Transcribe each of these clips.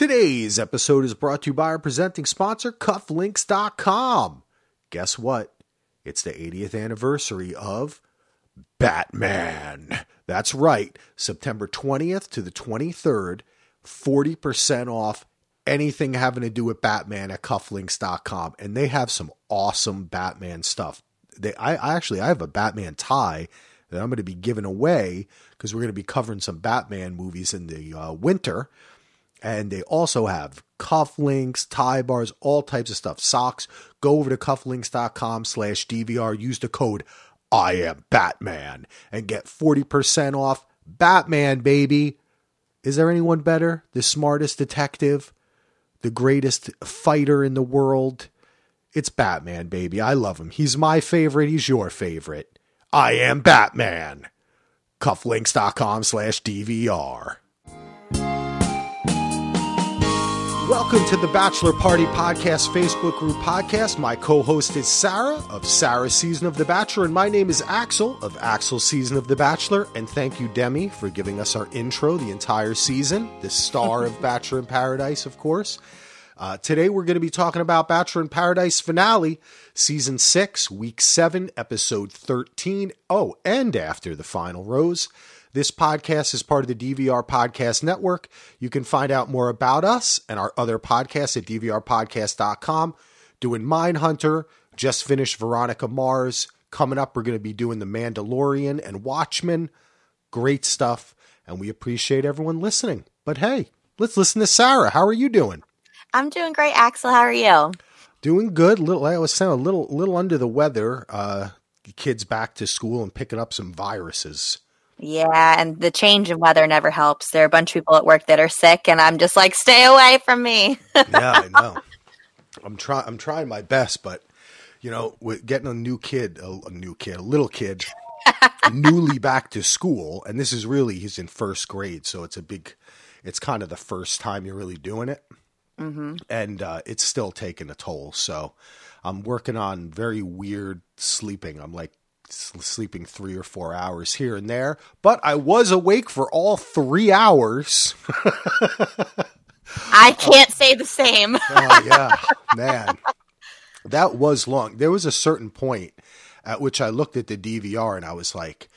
Today's episode is brought to you by our presenting sponsor, Cufflinks.com. Guess what? It's the 80th anniversary of Batman. That's right, September 20th to the 23rd, 40% off anything having to do with Batman at cufflinks.com. And they have some awesome Batman stuff. They I, I actually I have a Batman tie that I'm going to be giving away because we're going to be covering some Batman movies in the uh, winter. And they also have cufflinks, tie bars, all types of stuff. Socks. Go over to cufflinks.com slash DVR. Use the code I am Batman and get 40% off. Batman, baby. Is there anyone better? The smartest detective? The greatest fighter in the world? It's Batman, baby. I love him. He's my favorite. He's your favorite. I am Batman. Cufflinks.com slash DVR. Welcome to the Bachelor Party Podcast Facebook group podcast. My co host is Sarah of Sarah's Season of The Bachelor, and my name is Axel of Axel's Season of The Bachelor. And thank you, Demi, for giving us our intro the entire season, the star of Bachelor in Paradise, of course. Uh, today we're going to be talking about Bachelor in Paradise finale, season six, week seven, episode 13. Oh, and after the final rose. This podcast is part of the DVR Podcast Network. You can find out more about us and our other podcasts at dvrpodcast.com. Doing Mindhunter, just finished Veronica Mars. Coming up, we're going to be doing The Mandalorian and Watchmen. Great stuff, and we appreciate everyone listening. But hey, let's listen to Sarah. How are you doing? I'm doing great, Axel. How are you? Doing good. Little, I was saying a little, little under the weather. Uh, kids back to school and picking up some viruses. Yeah, and the change in weather never helps. There are a bunch of people at work that are sick, and I'm just like, stay away from me. yeah, I know. I'm trying. I'm trying my best, but you know, with getting a new kid, a, a new kid, a little kid, newly back to school, and this is really he's in first grade, so it's a big. It's kind of the first time you're really doing it, mm-hmm. and uh, it's still taking a toll. So, I'm working on very weird sleeping. I'm like sleeping three or four hours here and there, but I was awake for all three hours. I can't say the same. oh, yeah, man. That was long. There was a certain point at which I looked at the DVR and I was like,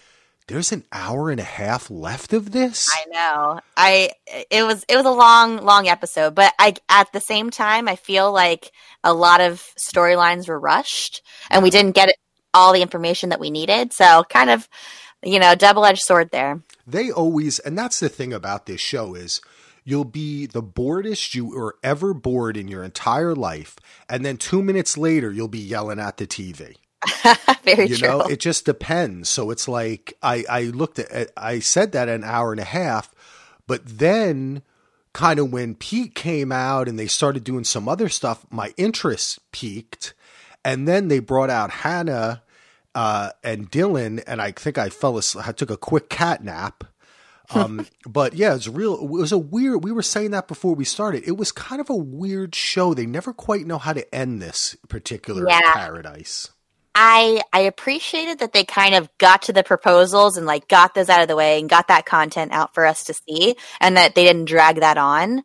there's an hour and a half left of this. I know. I it was it was a long long episode, but I at the same time I feel like a lot of storylines were rushed and we didn't get it all the information that we needed. So kind of, you know, double edged sword there. They always, and that's the thing about this show is you'll be the boredest you were ever bored in your entire life, and then two minutes later you'll be yelling at the TV. Very you true. know, it just depends. So it's like I I looked at I said that an hour and a half, but then kind of when Pete came out and they started doing some other stuff, my interest peaked and then they brought out Hannah uh, and Dylan, and I think I fell asleep. I took a quick cat nap. Um, but yeah, it's real. It was a weird. We were saying that before we started. It was kind of a weird show. They never quite know how to end this particular yeah. paradise. I I appreciated that they kind of got to the proposals and like got those out of the way and got that content out for us to see, and that they didn't drag that on.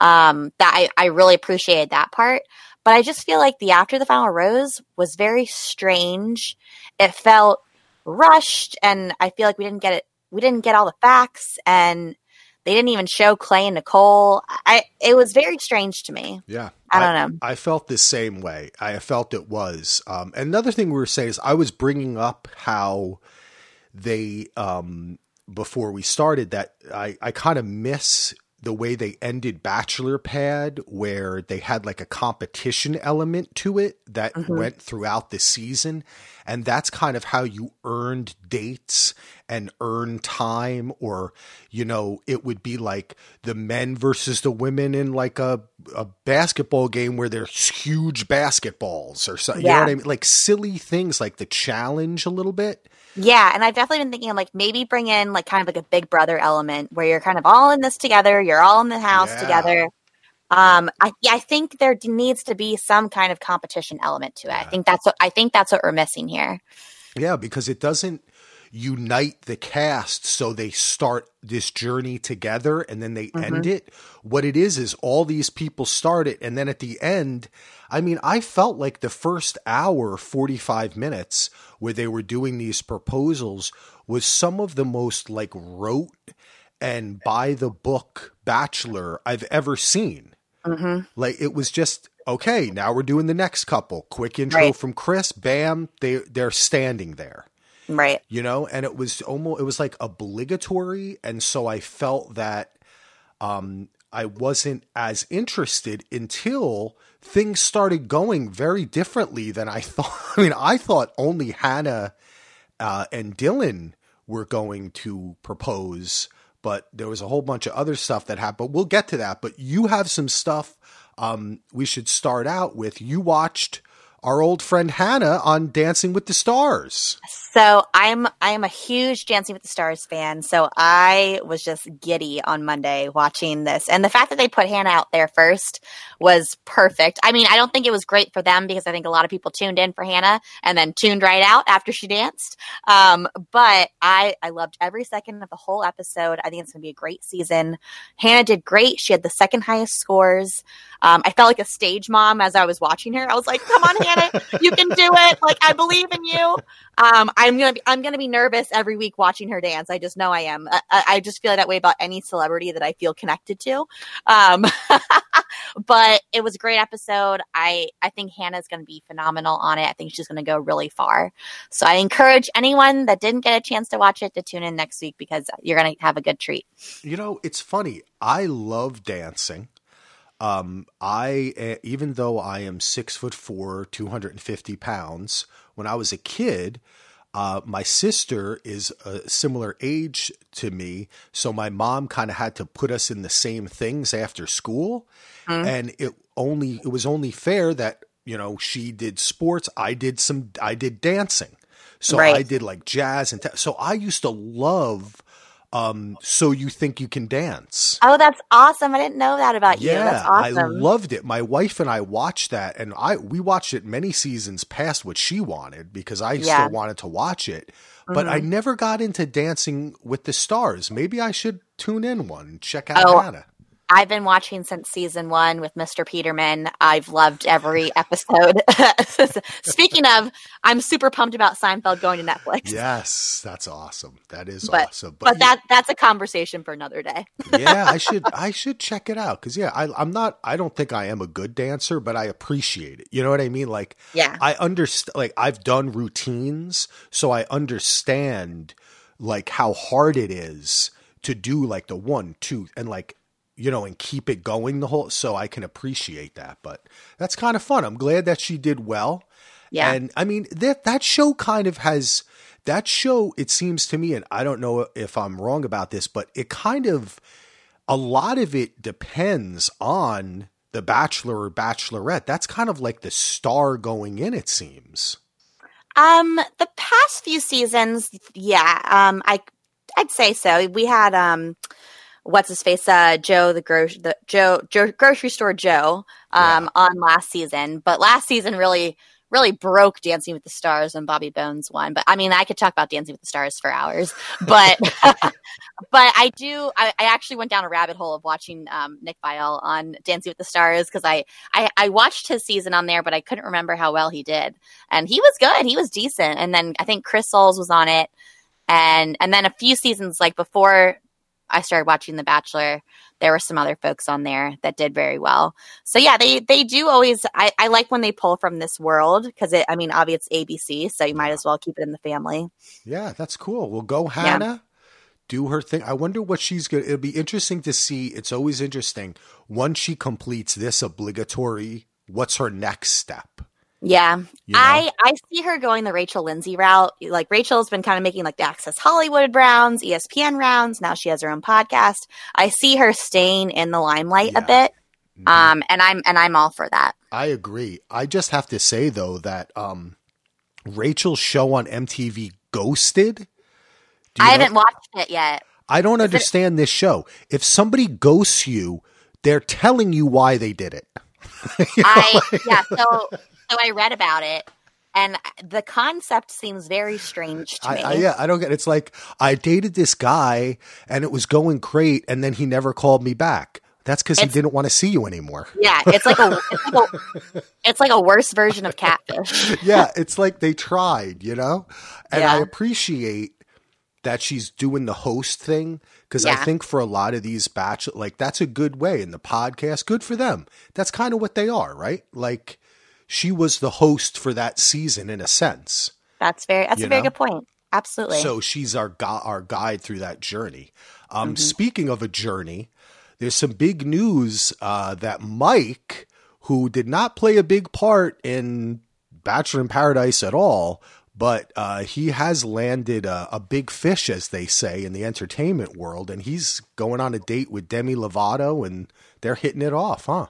Um, that I I really appreciated that part. But I just feel like the After the Final Rose was very strange. It felt rushed, and I feel like we didn't get it. We didn't get all the facts, and they didn't even show Clay and Nicole. I it was very strange to me. Yeah, I don't I, know. I felt the same way. I felt it was. Um, another thing we were saying is I was bringing up how they um, before we started that I I kind of miss the way they ended Bachelor Pad, where they had like a competition element to it that mm-hmm. went throughout the season. And that's kind of how you earned dates and earned time, or, you know, it would be like the men versus the women in like a, a basketball game where there's huge basketballs or something. Yeah. You know what I mean? Like silly things like the challenge a little bit. Yeah, and I've definitely been thinking like maybe bring in like kind of like a big brother element where you're kind of all in this together, you're all in the house yeah. together. Um, I yeah, I think there needs to be some kind of competition element to it. Yeah. I think that's what I think that's what we're missing here. Yeah, because it doesn't unite the cast so they start this journey together and then they mm-hmm. end it. What it is is all these people start it and then at the end, I mean, I felt like the first hour, 45 minutes where they were doing these proposals was some of the most like rote and by the book bachelor I've ever seen. Mm-hmm. Like it was just okay. Now we're doing the next couple. Quick intro right. from Chris. Bam. They they're standing there. Right. You know, and it was almost it was like obligatory, and so I felt that um, I wasn't as interested until things started going very differently than I thought. I mean, I thought only Hannah uh, and Dylan were going to propose but there was a whole bunch of other stuff that happened. We'll get to that. But you have some stuff um, we should start out with. You watched our old friend Hannah on Dancing with the Stars. So I'm I am a huge Dancing with the Stars fan. So I was just giddy on Monday watching this, and the fact that they put Hannah out there first was perfect. I mean, I don't think it was great for them because I think a lot of people tuned in for Hannah and then tuned right out after she danced. Um, but I I loved every second of the whole episode. I think it's going to be a great season. Hannah did great. She had the second highest scores. Um, I felt like a stage mom as I was watching her. I was like, "Come on, Hannah, you can do it! Like I believe in you." Um, I'm gonna be I'm gonna be nervous every week watching her dance. I just know I am. I, I just feel that way about any celebrity that I feel connected to. Um, but it was a great episode. I I think Hannah's gonna be phenomenal on it. I think she's gonna go really far. So I encourage anyone that didn't get a chance to watch it to tune in next week because you're gonna have a good treat. You know, it's funny. I love dancing. Um, I eh, even though I am six foot four, two hundred and fifty pounds, when I was a kid, uh, my sister is a similar age to me, so my mom kind of had to put us in the same things after school, mm-hmm. and it only it was only fair that you know she did sports, I did some, I did dancing, so right. I did like jazz and so I used to love um, so you think you can dance. Oh, that's awesome! I didn't know that about you. Yeah, awesome. I loved it. My wife and I watched that, and I we watched it many seasons past what she wanted because I yeah. still wanted to watch it. But mm-hmm. I never got into Dancing with the Stars. Maybe I should tune in one check out oh, Hannah. I've been watching since season one with Mr. Peterman. I've loved every episode. Speaking of, I'm super pumped about Seinfeld going to Netflix. Yes, that's awesome. That is but, awesome. But, but that that's a conversation for another day. yeah, I should I should check it out because yeah, I, I'm not. I don't think I am a good dancer, but I appreciate it. You know what I mean? Like, yeah, I understand. Like, I've done routines, so I understand like how hard it is to do like the one, two, and like you know, and keep it going the whole. So I can appreciate that, but that's kind of fun. I'm glad that she did well. Yeah. And I mean, that, that show kind of has, that show, it seems to me, and I don't know if I'm wrong about this, but it kind of, a lot of it depends on the bachelor or bachelorette. That's kind of like the star going in, it seems. Um, the past few seasons, yeah, um, I, I'd say so. We had, um, what's his face, uh, Joe the gro- the Joe, Joe grocery store Joe, um, yeah. on last season. But last season really really broke Dancing with the Stars and Bobby Bones won. But I mean, I could talk about Dancing with the Stars for hours. But but I do. I, I, actually went down a rabbit hole of watching um, Nick Viall on Dancing with the Stars because I, I I watched his season on there, but I couldn't remember how well he did. And he was good. He was decent. And then I think Chris Soules was on it. And and then a few seasons like before I started watching The Bachelor, there were some other folks on there that did very well. So yeah, they they do always. I, I like when they pull from this world because it. I mean, obviously it's ABC, so you might as well keep it in the family. Yeah, that's cool. We'll go Hannah. Yeah. Do her thing. I wonder what she's going to. It'll be interesting to see. It's always interesting once she completes this obligatory. What's her next step? Yeah. You know? I I see her going the Rachel Lindsay route. Like Rachel's been kind of making like the Access Hollywood rounds, ESPN rounds. Now she has her own podcast. I see her staying in the limelight yeah. a bit. Mm-hmm. Um and I'm and I'm all for that. I agree. I just have to say though that um Rachel's show on MTV Ghosted. I haven't watched it yet. I don't Is understand it- this show. If somebody ghosts you, they're telling you why they did it. you know, I like- yeah, so so I read about it. and the concept seems very strange to I, me. I, yeah, I don't get. It. It's like I dated this guy and it was going great, and then he never called me back. That's because he didn't want to see you anymore. Yeah, it's like a it's like a, it's like a worse version of catfish. yeah, it's like they tried, you know? And I appreciate that she's doing the host thing because I think for a lot of these bachelor, like that's a good way in the podcast. Good for them. That's kind of what they are, right? Like she was the host for that season in a sense. That's very that's a very know? good point. Absolutely. So she's our gu- our guide through that journey. Um, Mm-hmm. Speaking of a journey, there's some big news uh, that Mike, who did not play a big part in Bachelor in Paradise at all, but uh, he has landed a, a big fish, as they say, in the entertainment world, and he's going on a date with Demi Lovato, and they're hitting it off, huh?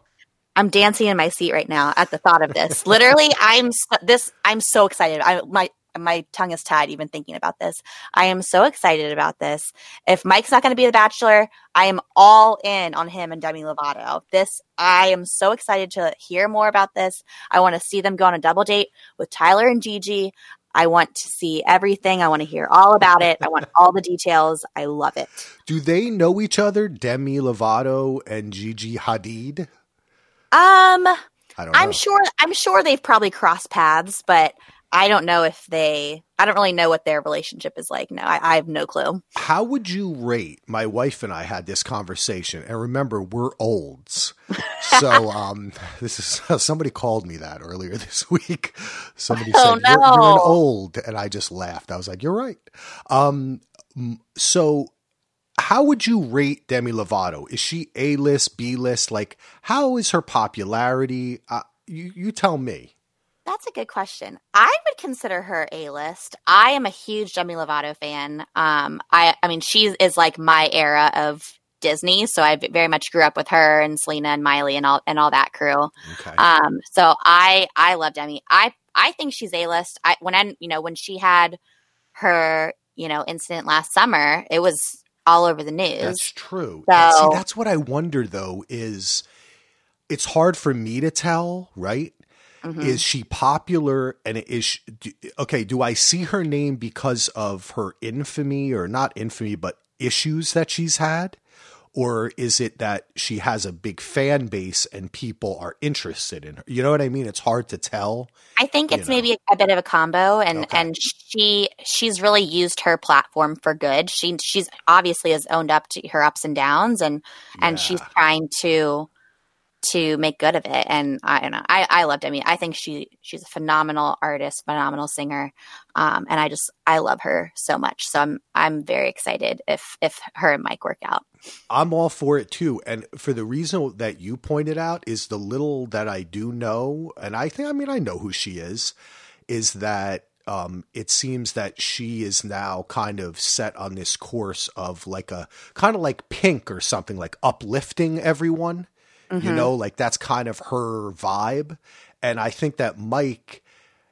I'm dancing in my seat right now at the thought of this. Literally, I'm so, this. I'm so excited. I my my tongue is tied even thinking about this. I am so excited about this. If Mike's not going to be the Bachelor, I am all in on him and Demi Lovato. This I am so excited to hear more about this. I want to see them go on a double date with Tyler and Gigi. I want to see everything. I want to hear all about it. I want all the details. I love it. Do they know each other, Demi Lovato and Gigi Hadid? Um, I don't know. I'm sure I'm sure they've probably crossed paths, but I don't know if they I don't really know what their relationship is like. No, I, I have no clue. How would you rate? My wife and I had this conversation, and remember, we're olds. So, um, this is somebody called me that earlier this week. Somebody Oh, said you're, you're an old, and I just laughed. I was like, "You're right." Um, so, how would you rate Demi Lovato? Is she A list, B list? Like, how is her popularity? Uh, you you tell me. That's a good question. I would consider her A list. I am a huge Demi Lovato fan. Um, I I mean she is like my era of Disney, so I very much grew up with her and Selena and Miley and all and all that crew. Okay. Um, so I I love Demi. I I think she's a list. I when I you know when she had her you know incident last summer, it was all over the news. That's true. So- See, that's what I wonder though is it's hard for me to tell, right? Mhm. Is she popular and is she, do, okay, do I see her name because of her infamy or not infamy but issues that she's had? Or is it that she has a big fan base and people are interested in her? You know what I mean? It's hard to tell. I think you it's know. maybe a bit of a combo, and Okay. and she she's really used her platform for good. She she's obviously has owned up to her ups and downs, and and she's trying to to make good of it. And I don't know, I I loved. I mean, I think she she's a phenomenal artist, phenomenal singer, um, and I just I love her so much. So I'm I'm very excited if if her and Mike work out. I'm all for it too. And for the reason that you pointed out is the little that I do know, and I think, I mean, I know who she is, is that um, it seems that she is now kind of set on this course of like a kind of like pink or something, like uplifting everyone. You mm-hmm. know, like that's kind of her vibe. And I think that Mike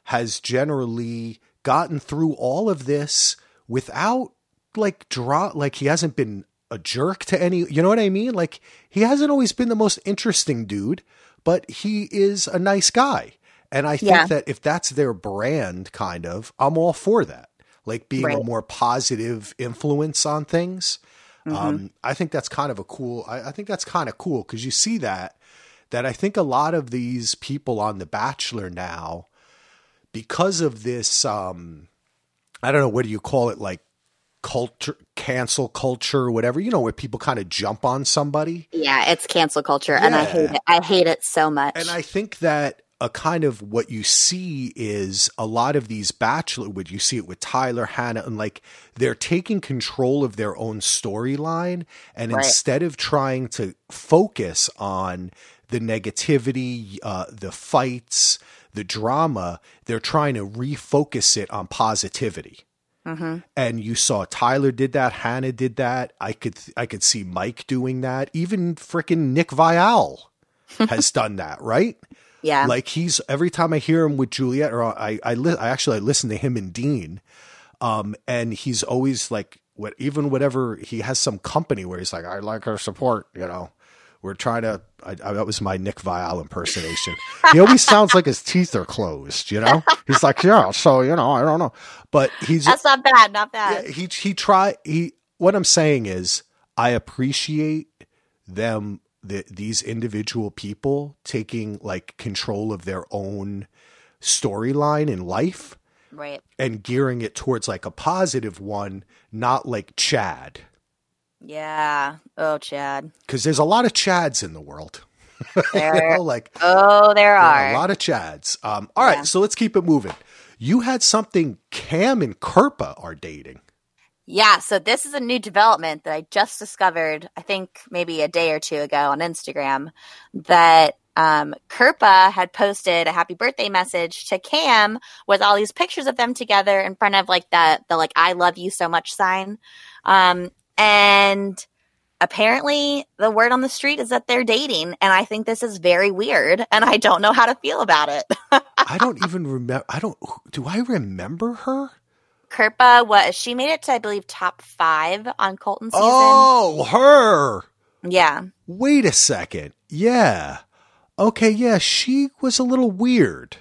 has generally gotten through all of this without like draw like he hasn't been a jerk to any you know what I mean? Like he hasn't always been the most interesting dude, but he is a nice guy. And I think Yeah. that if that's their brand kind of, I'm all for that. Like being a more positive influence on things. Mm-hmm. Um, I think that's kind of a cool. I, I think that's kind of cool because you see that that I think a lot of these people on The Bachelor now, because of this, um, I don't know what do you call it, like culture, cancel culture, or whatever. You know, where people kind of jump on somebody. Yeah, it's cancel culture, and I hate it. I hate it so much. And I think that a kind of what you see is a lot of these bachelor would you see it with Tyler Hannah and like they're taking control of their own storyline and Right. instead of trying to focus on the negativity, uh, the fights, the drama, they're trying to refocus it on positivity. hmm And you saw Tyler did that, Hannah did that. I could I could see Mike doing that. Even freaking Nick Viall has done that, right? Yeah, Like he's every time I hear him with Juliet, or I I, li- I actually I listen to him and Dean, um, and he's always like what even whatever he has some company where he's like I like her support, you know, We're trying to. I, I, that was my Nick Viall impersonation. he always sounds like his teeth are closed. You know, he's like, yeah. So you know, I don't know, but he's That's not bad, not bad. yeah, he he try he. What I'm saying is, I appreciate them. The, these individual people taking like control of their own storyline in life Right. and gearing it towards like a positive one, not like Chad. Yeah. Oh, Chad. Because there's a lot of Chads in the world. you know, like Oh, there Yeah, are. a lot of Chads. Um, all right, Yeah. so let's keep it moving. You had something Cam and Kirpa are dating. Yeah, so this is a new development that I just discovered, I think maybe a day or two ago on Instagram, that um, Kirpa had posted a happy birthday message to Cam with all these pictures of them together in front of like the, the like, I love you so much sign. Um, and apparently the word on the street is that they're dating. And I think this is very weird. And I don't know how to feel about it. I don't even remember. I don't. Do I remember her? Kirpa was, she made it to, I believe, top five on Colton season. Oh, her. Yeah. Wait a second. Yeah. Okay. Yeah, she was a little weird.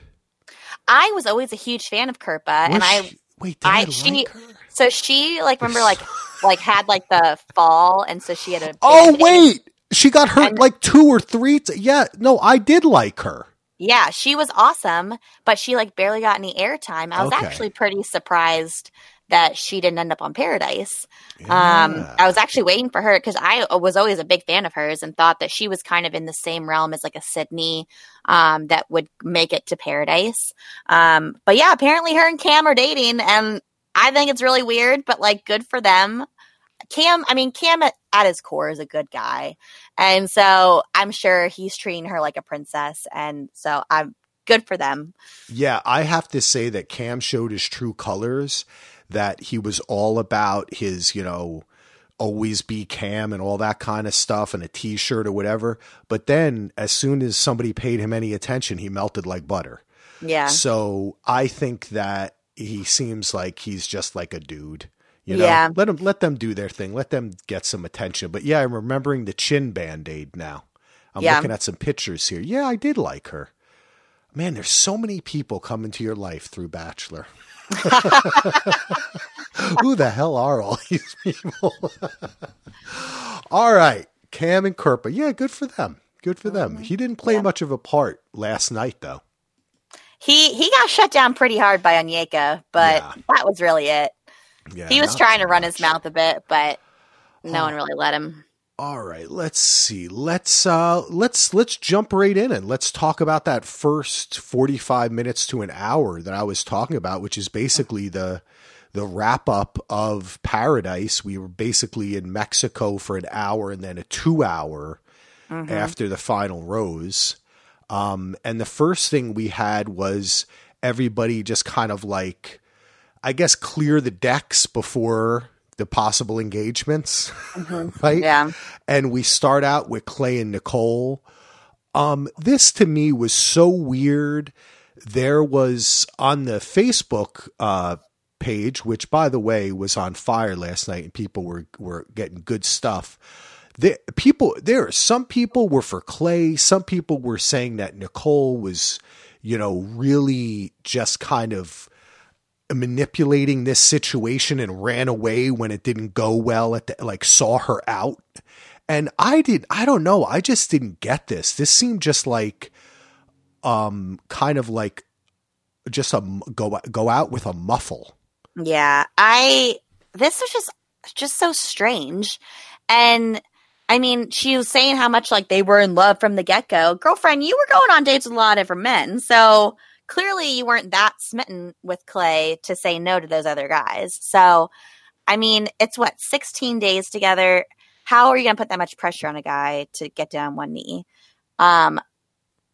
I was always a huge fan of Kirpa, and Was I she- wait. Did I, I- like she- her? so she like remember like like had like the fall, and so she had a Oh wait, she got hurt And- like two or three. T- yeah. No, I did like her. Yeah, she was awesome, but she like barely got any airtime. I was Okay. actually pretty surprised that she didn't end up on Paradise. Um, I was actually waiting for her because I was always a big fan of hers and thought that she was kind of in the same realm as like a Sydney um, that would make it to Paradise. Um, but yeah, apparently her and Cam are dating, and I think it's really weird, but like good for them. Cam, I mean, Cam at, his core is a good guy. And so I'm sure he's treating her like a princess. And so I'm good for them. Yeah, I have to say that Cam showed his true colors, that he was all about his, you know, always be Cam and all that kind of stuff and a t shirt or whatever. But then as soon as somebody paid him any attention, he melted like butter. Yeah. So I think that he seems like he's just like a dude. You know, Yeah. let them let them do their thing. Let them get some attention. But yeah, I'm remembering the chin band aid now. I'm Yeah. looking at some pictures here. Yeah, I did like her. Man, there's so many people coming to your life through Bachelor. Who the hell are all these people? all right, Cam and Kirpa. Yeah, good for them. Good for them. Mm-hmm. He didn't play Yeah. much of a part last night, though. He he got shut down pretty hard by Onyeka, but Yeah. that was really it. Yeah, he was trying to run his mouth a bit, but no Huh. one really let him. All right, let's see. Let's uh let's let's jump right in and let's talk about that first 45 minutes to an hour that I was talking about, which is basically the the wrap up of Paradise. We were basically in Mexico for an hour and then a 2 hour Mhm. after the final rose. Um and the first thing we had was everybody just kind of like I guess clear the decks before the possible engagements, right? Yeah. and we start out with Clay and Nicole. Um, this to me was so weird. There was on the Facebook uh, page, which by the way was on fire last night, and people were were getting good stuff. The people there, some people were for Clay. Some people were saying that Nicole was, you know, really just kind of manipulating this situation and ran away when it didn't go well at the, like saw her out and i did i don't know i just didn't get this this seemed just like um kind of like just a go go out with a muffle Yeah, I this was just just so strange. And I mean, she was saying how much like they were in love from the get-go. Girlfriend, you were going on dates with a lot of different men. So clearly you weren't that smitten with Clay to say no to those other guys. So I mean, it's what 16 days together. How are you going to put that much pressure on a guy to get down one knee? Um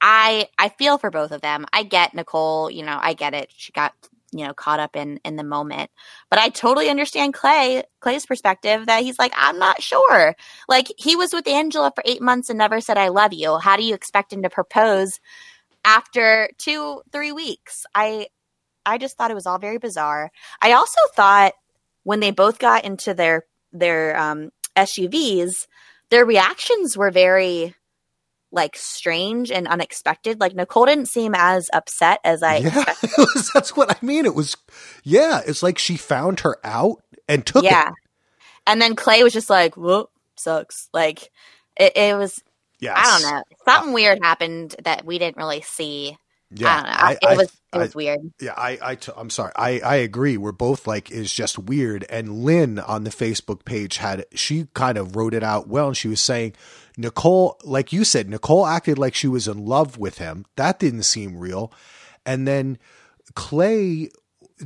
I I feel for both of them. I get Nicole, you know, I get it. She got, you know, caught up in in the moment. But I totally understand Clay, Clay's perspective that he's like, I'm not sure. Like he was with Angela for 8 months and never said I love you. How do you expect him to propose after 2 3 weeks? I I just thought it was all very bizarre. I also thought when they both got into their their um SUVs, their reactions were very like strange and unexpected. Like Nicole didn't seem as upset as I yeah, expected. was- that's what I mean. It was, yeah, it's like she found her out and took Yeah. it. And then Clay was just like, "Whoop, sucks." Like it, it was. Yes. I don't know. Something uh, weird happened that we didn't really see. Yeah, I don't know. I- it was it I- was weird. Yeah, I, I, t- I'm sorry. I, I agree. We're both like, is just weird. And Lynn on the Facebook page had, she kind of wrote it out well. And she was saying, Nicole, like you said, Nicole acted like she was in love with him. That didn't seem real. And then Clay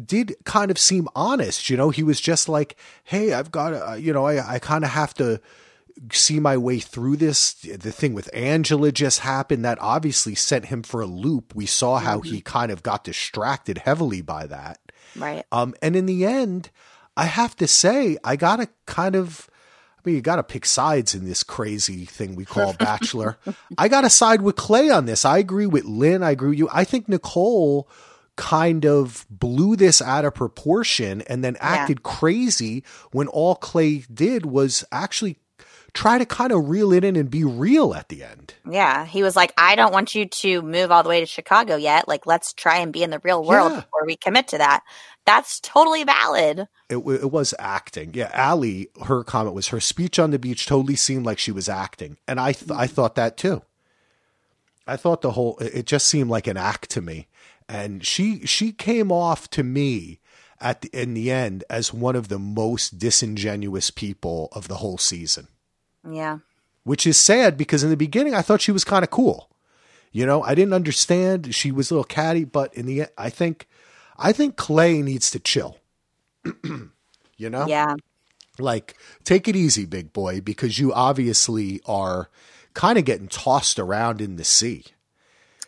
did kind of seem honest. You know, he was just like, hey, I've got to, you know, I, I kind of have to see my way through this. The thing with Angela just happened that obviously sent him for a loop. We saw how he kind of got distracted heavily by that. Right. Um, and in the end, I have to say, I got to kind of, I mean, you got to pick sides in this crazy thing we call Bachelor. I got to side with Clay on this. I agree with Lynn. I agree with you. I think Nicole kind of blew this out of proportion and then acted crazy when all Clay did was actually try to kind of reel it in and be real at the end. Yeah, he was like, "I don't want you to move all the way to Chicago yet. Like, let's try and be in the real world Yeah. before we commit to that." That's totally valid. It, w- it was acting. Yeah, Allie, her comment was her speech on the beach totally seemed like she was acting, and I th- I mm-hmm. thought that too. I thought the whole it it just seemed like an act to me, and she she came off to me at the in the end as one of the most disingenuous people of the whole season, Yeah. which is sad because in the beginning I thought she was kind of cool. You know, I didn't understand she was a little catty, but in the end, I think I think Clay needs to chill. you know, Yeah. like take it easy big boy because you obviously are kind of getting tossed around in the sea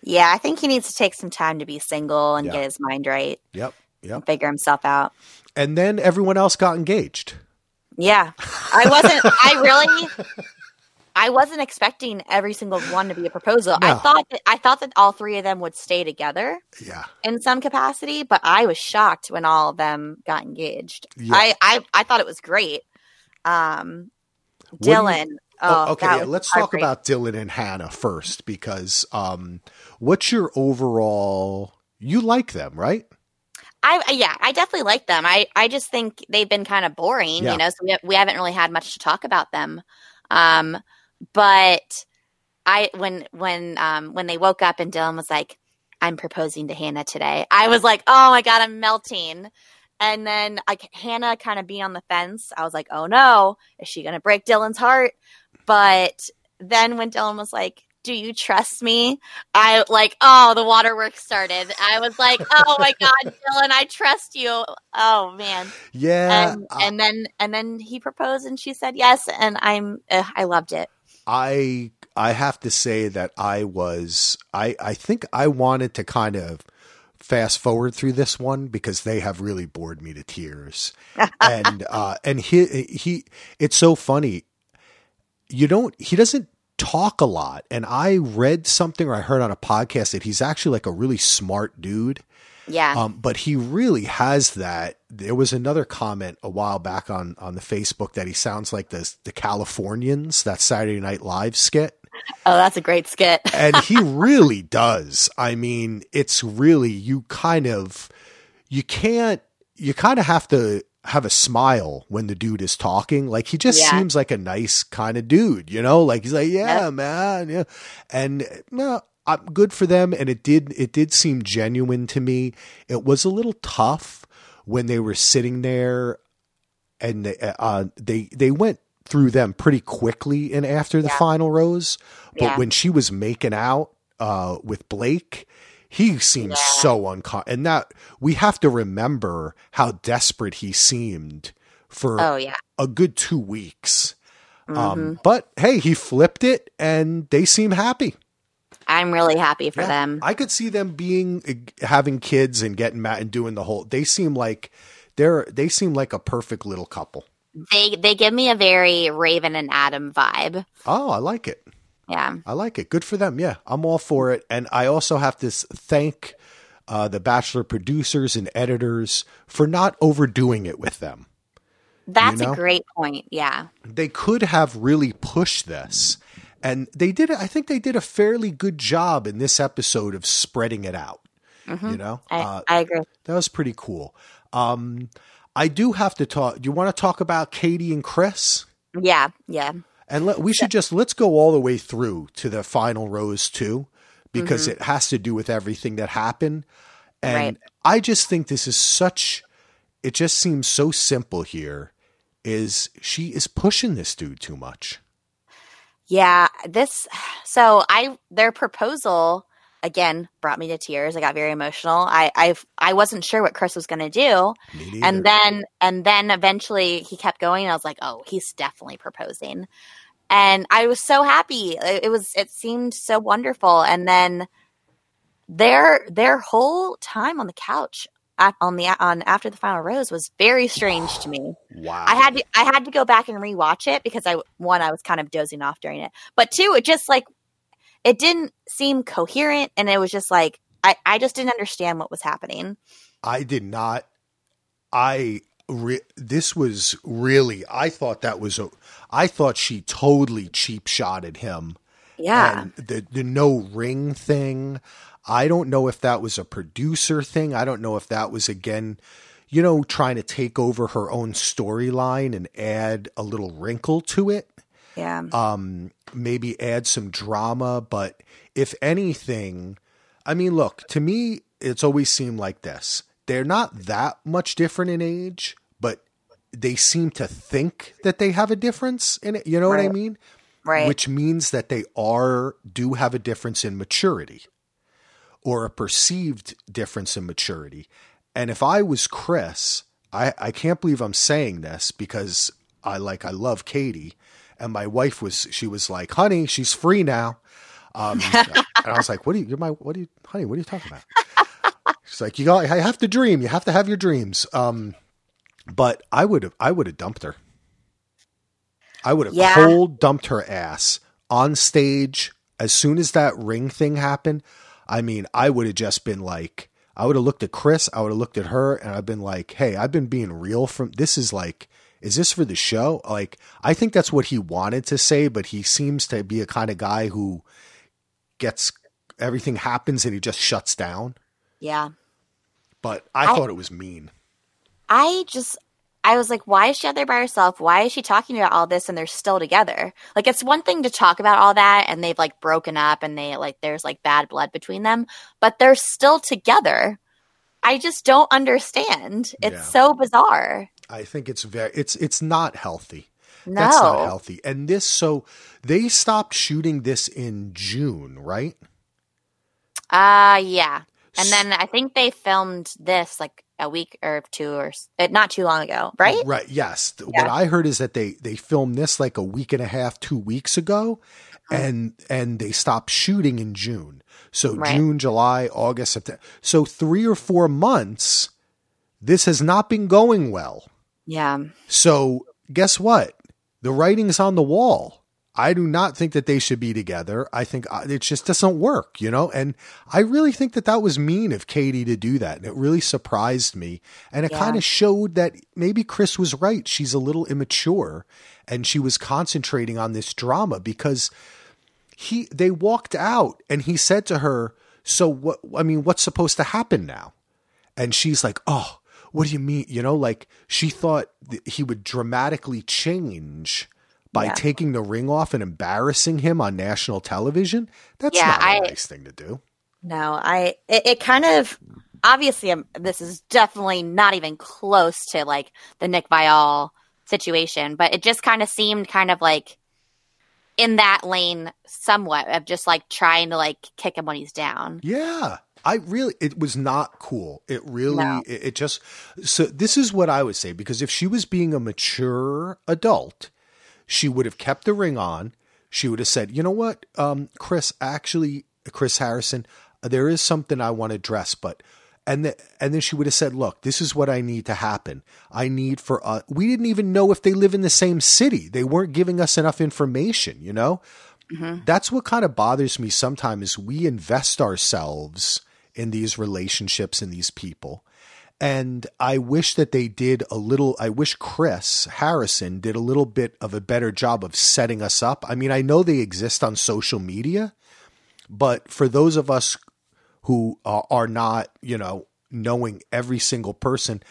Yeah, I think he needs to take some time to be single and Yeah. get his mind right, yep yep figure himself out. and then everyone else got engaged Yeah. I wasn't I really I wasn't expecting every single one to be a proposal. I thought that I thought that all three of them would stay together yeah in some capacity, but I was shocked when all of them got engaged. Yeah. I, I I thought it was great. Um Dylan. oh, oh, okay yeah, let's talk about dylan and hannah first because um what's your overall you like them right I yeah, I definitely like them. I I just think they've been kind of boring, Yeah. you know. So we, we haven't really had much to talk about them. Um, but I when when um when they woke up and Dylan was like, "I'm proposing to Hannah today," I was like, "Oh my god, I'm melting." And then like Hannah kind of being on the fence, I was like, "Oh no, is she gonna break Dylan's heart?" But then when Dylan was like, "Do you trust me?" I like, oh, the waterworks started. I was like, "Oh my god, Dylan, I trust you." Oh man. yeah And uh, and then and then he proposed and she said yes and I'm uh, I loved it. I I have to say that I was I I think I wanted to kind of fast forward through this one because they have really bored me to tears. and uh and he he it's so funny. You don't he doesn't talk a lot and I read something or I heard on a podcast that he's actually like a really smart dude. Yeah. Um, but he really has that. There was another comment a while back on on the Facebook that he sounds like the the Californians, that Saturday Night Live skit, oh, that's a great skit. and he really does. I mean, it's really you kind of you can't you kind of have to have a smile when the dude is talking. Like he just Yeah. seems like a nice kind of dude, you know? Like he's like, yeah, Yep. man, yeah. And no, I'm good for them. And it did it did seem genuine to me. It was a little tough when they were sitting there and they, uh, they they went through them pretty quickly and after the Yeah. final rose. But Yeah. when she was making out uh, with Blake, he seemed Yeah. so uncom and that we have to remember how desperate he seemed for Oh yeah. a good two weeks. Mhm. Um, but hey, he flipped it and they seem happy. I'm really happy for Yeah. them. I could see them being having kids and getting mad and doing the whole. They seem like they're they seem like a perfect little couple. They they give me a very Raven and Adam vibe. Oh, I like it. Yeah. I like it. Good for them. Yeah, I'm all for it. And I also have to thank uh, the Bachelor producers and editors for not overdoing it with them. That's know? a great point. Yeah. They could have really pushed this And they did I think they did a fairly good job in this episode of spreading it out. You know? I, Uh, I agree. that was pretty cool. Um I do have to talk do you want to talk about Katie and Chris? Yeah, yeah. And let, we should just let's go all the way through to the final rose too, because Mm-hmm. it has to do with everything that happened. And Right. I just think this is such. It just seems so simple here. Is she is pushing this dude too much? Yeah, this so I their proposal again brought me to tears. I got very emotional. I I I wasn't sure what Chris was going to do. And then and then eventually he kept going and I was like, "Oh, he's definitely proposing." And I was so happy. It, was it seemed so wonderful and then their their whole time on the couch on the on after the final rose was very strange to me. wow, I had to I had to go back and rewatch it because I one I was kind of dozing off during it, but two it just like it didn't seem coherent and it was just like I I just didn't understand what was happening. I did not. I re- this was really. I thought that was a. I thought she totally cheap shotted him. Yeah, and the the no ring thing. I don't know if that was a producer thing. I don't know if that was again, you know, trying to take over her own storyline and add a little wrinkle to it. yeah, Um, maybe add some drama, but if anything, I mean, look, to me, it's always seemed like this. They're not that much different in age, but they seem to think that they have a difference in it. You know what I mean? right. which means that they are do have a difference in maturity or a perceived difference in maturity. And if I was Chris, I, I can't believe I'm saying this because I like I love Katie, and my wife was she was like, "Honey, she's free now," um, and I was like, "What do you? You're my what do you, honey? What are you talking about?" Like, "You got, I have to dream. You have to have your dreams." Um, but I would have I would have dumped her. I would have Yeah. cold dumped her ass on stage as soon as that ring thing happened. I mean, I would have just been like, I would have looked at Chris, I would have looked at her, and I've been like, hey, I've been being real from this is like, is this for the show? Like, I think that's what he wanted to say, but he seems to be a kind of guy who gets everything happens and he just shuts down. yeah. But I, I- thought it was mean. I just I was like, why is she out there by herself? Why is she talking about all this and they're still together? Like it's one thing to talk about all that and they've like broken up and they like there's like bad blood between them, but they're still together. I just don't understand. It's Yeah. so bizarre. I think it's very it's it's not healthy. No. That's not healthy. And this, so they stopped shooting this in June, right? Uh yeah. And then I think they filmed this like a week or two or uh, not too long ago, right? Right. Yes. Yeah. What I heard is that they they filmed this like a week and a half, two weeks ago, and and they stopped shooting in June. So Right. June, July, August, September. So three or four months. This has not been going well. Yeah. So guess what? The writing's on the wall. I do not think that they should be together. I think uh, it just doesn't work, you know? And I really think that that was mean of Katie to do that. And it really surprised me. And it Yeah. kind of showed that maybe Chris was right. She's a little immature and she was concentrating on this drama because he they walked out and he said to her, "So what I mean, what's supposed to happen now?" And she's like, "Oh, what do you mean? You know, like she thought that he would dramatically change by Yeah. taking the ring off and embarrassing him on national television. That's Yeah, not a I- nice thing to do. No, I it, it kind of obviously um this is definitely not even close to like the Nick Viall situation, but it just kind of seemed kind of like in that lane somewhat of just like trying to like kick him when he's down. Yeah. I really, it was not cool. It really, No. it, it just, so this is what I would say because if she was being a mature adult, she would have kept the ring on. She would have said, you know what, um, Chris, actually, Chris Harrison, there is something I want to address, but, and, the, and then she would have said, look, this is what I need to happen. I need for, uh, we didn't even know if they live in the same city. They weren't giving us enough information, you know? that's what kind of bothers me sometimes is we invest ourselves in these relationships and these people And I wish that they did a little, I wish Chris Harrison did a little bit of a better job of setting us up. I mean, I know they exist on social media, but for those of us who are, not, you know, knowing every single person,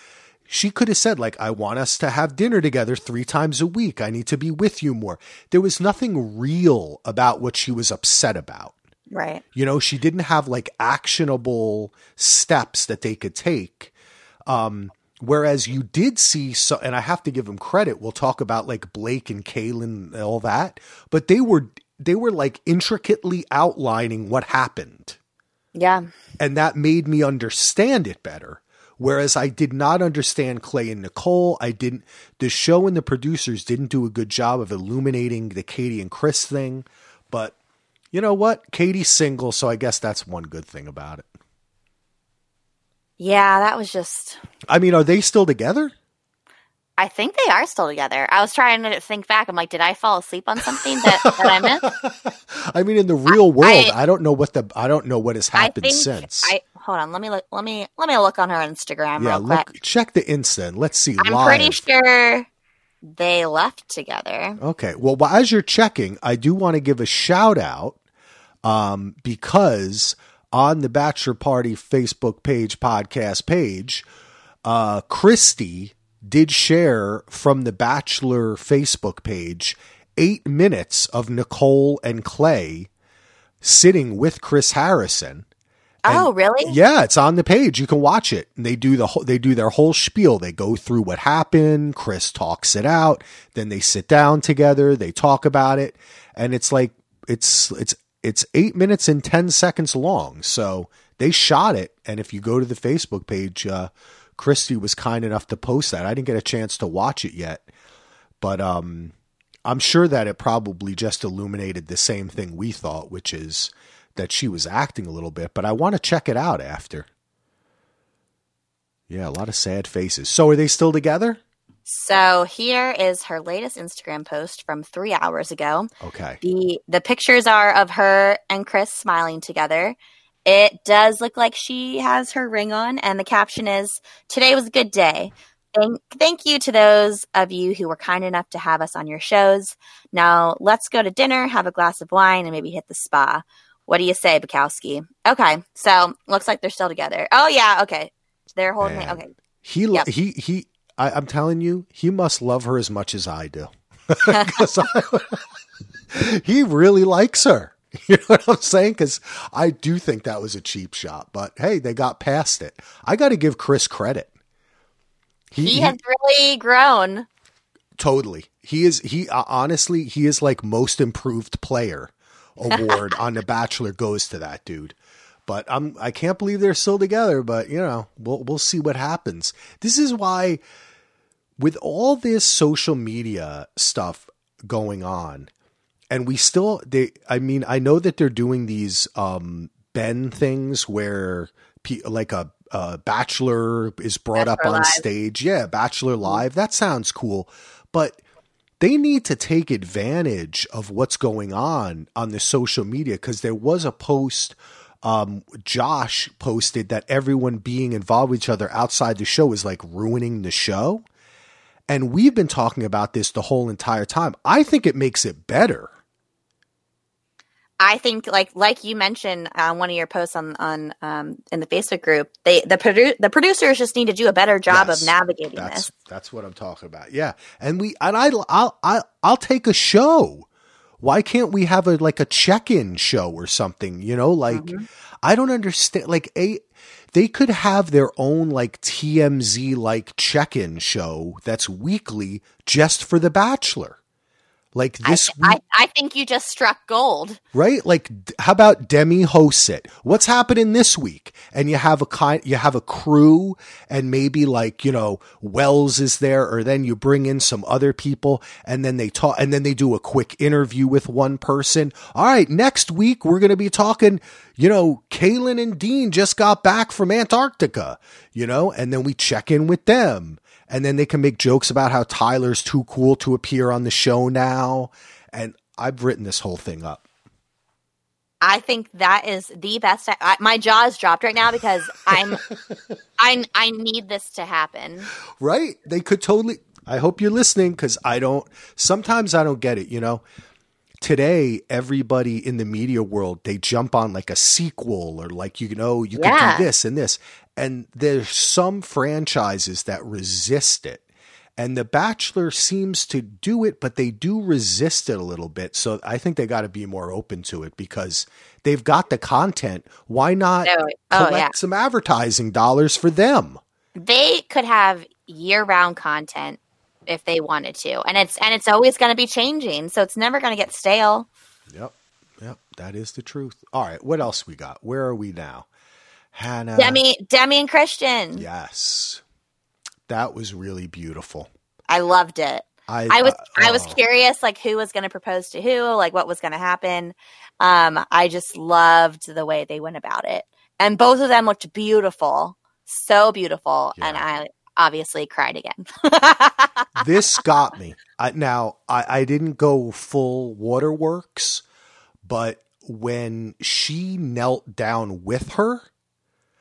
she could have said, like, I want us to have dinner together three times a week. I need to be with you more. There was nothing real about what she was upset about. Right. You know, she didn't have like actionable steps that they could take. Um, whereas you did see so, and I have to give them credit. We'll talk about like Blake and Caelynn and all that, but they were they were like intricately outlining what happened. Yeah. And that made me understand it better. Whereas I did not understand Clay and Nicole. I didn't, the show and the producers didn't do a good job of illuminating the Katie and Chris thing. But you know what? Katie's single, so I guess that's one good thing about it. Yeah, that was just. I mean, are they still together? I think they are still together. I was trying to think back. I'm like, did I fall asleep on something that, that I missed? I mean, in the real world, I, I- I don't know what the I don't know what has I happened think since. I hold on. Let me look. Let me let me look on her Instagram yeah, real quick. look, check the Insta let's see. I'm live. pretty sure they left together. Okay. Well, while- as you're checking, I do want to give a shout out um, because on the Bachelor Party Facebook page, podcast page, uh, Christy did share from the Bachelor Facebook page eight minutes of Nicole and Clay sitting with Chris Harrison. oh, really? Yeah, it's on the page. You can watch it. And they do the whole, they do their whole spiel. They go through what happened. Chris talks it out. Then they sit down together. They talk about it, and it's like it's it's it's eight minutes and ten seconds long. So they shot it. And if you go to the Facebook page, uh, Christy was kind enough to post that. I didn't get a chance to watch it yet, but um, I'm sure that it probably just illuminated the same thing we thought, which is that she was acting a little bit, but I want to check it out after. Yeah, a lot of sad faces. So are they still together? So here is her latest Instagram post from three hours ago. Okay. the The pictures are of her and Chris smiling together. It does look like she has her ring on, and the caption is "Today was a good day." Thank, thank you to those of you who were kind enough to have us on your shows. Now let's go to dinner, have a glass of wine, and maybe hit the spa. What do you say, Bukowski? Okay, so looks like they're still together. Oh yeah, okay, they're holding. Man. Okay, He Yep. he he. I, I'm telling you, he must love her as much as I do. I- he really likes her. You know what I'm saying? Because I do think that was a cheap shot, but hey, they got past it. I got to give Chris credit. he has really grown. Totally. He is he uh, honestly he is like most improved player award on the Bachelor goes to that dude. But I'm I can't believe they're still together, but you know, we'll we'll see what happens. This is why with all this social media stuff going on and we still they I mean, I know that they're doing these um Ben things where pe- like a a bachelor is brought up on Live. stage. Yeah, Bachelor Live. That sounds cool. But they need to take advantage of what's going on on the social media because there was a post um, Josh posted that everyone being involved with each other outside the show is like ruining the show. And we've been talking about this the whole entire time. I think it makes it better. I think like like you mentioned on one of your posts on on um, in the Facebook group, they the produ- the producers just need to do a better job Yes, of navigating That's this. that's what I'm talking about. Yeah, and we and I I'll I'll I'll take a show. Why can't we have a like a check-in show or something? You know, like Mm-hmm. I don't understand. Like a they could have their own like TMZ like check-in show that's weekly just for The Bachelor. Like this I, week, I think you just struck gold. right? Like, how about Demi hosts it? What's happening this week? And you have a kind, you have a crew, and maybe like you know Wells is there, or then you bring in some other people, and then they talk, and then they do a quick interview with one person. All right, next week we're going to be talking. You know, Caelynn and Dean just got back from Antarctica. You know, and then we check in with them. And then they can make jokes about how Tyler's too cool to appear on the show now. And I've written this whole thing up. I think that is the best. I, my jaw is dropped right now because I'm, I, I need this to happen. Right? They could totally. I hope you're listening because I don't. Sometimes I don't get it. You know, today everybody in the media world they jump on like a sequel or like you know you can Yeah. do this and this, and there's some franchises that resist it. And The Bachelor seems to do it, but they do resist it a little bit. So I think they got to be more open to it because they've got the content. Why not No, oh, collect yeah. some advertising dollars for them? They could have year-round content if they wanted to, and it's and it's always going to be changing, so it's never going to get stale. Yep. Yep. That is the truth. All right. What else we got? Where are we now? Hannah. Demi, Demi, and Christian. Yes. That was really beautiful. I loved it. I, I was uh, I was oh, curious like who was going to propose to who, like what was going to happen. Um I just loved the way they went about it. And both of them looked beautiful. So beautiful and I obviously cried again. this got me. I, now, I, I didn't go full waterworks, but when she knelt down with her,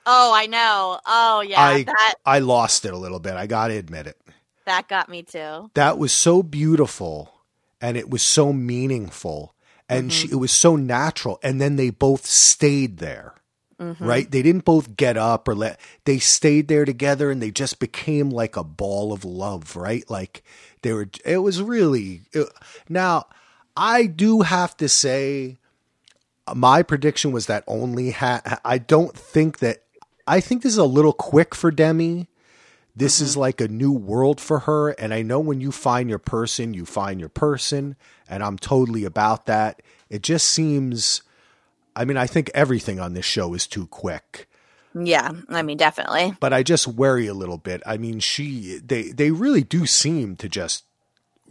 oh, I know. Oh yeah, I- that I lost it a little bit. I got to admit it. that got me too. that was so beautiful and it was so meaningful and mm-hmm. she, it was so natural and then they both stayed there mm-hmm. right they didn't both get up or let they stayed there together and they just became like a ball of love right like they were it was really it- now i do have to say my prediction was that only ha- i don't think that i think this is a little quick for demi. This is like a new world for her and i know when you find your person you find your person and i'm totally about that. It just seems i mean i think everything on this show is too quick. Yeah, I mean definitely. but i just worry a little bit. I mean she they they really do seem to just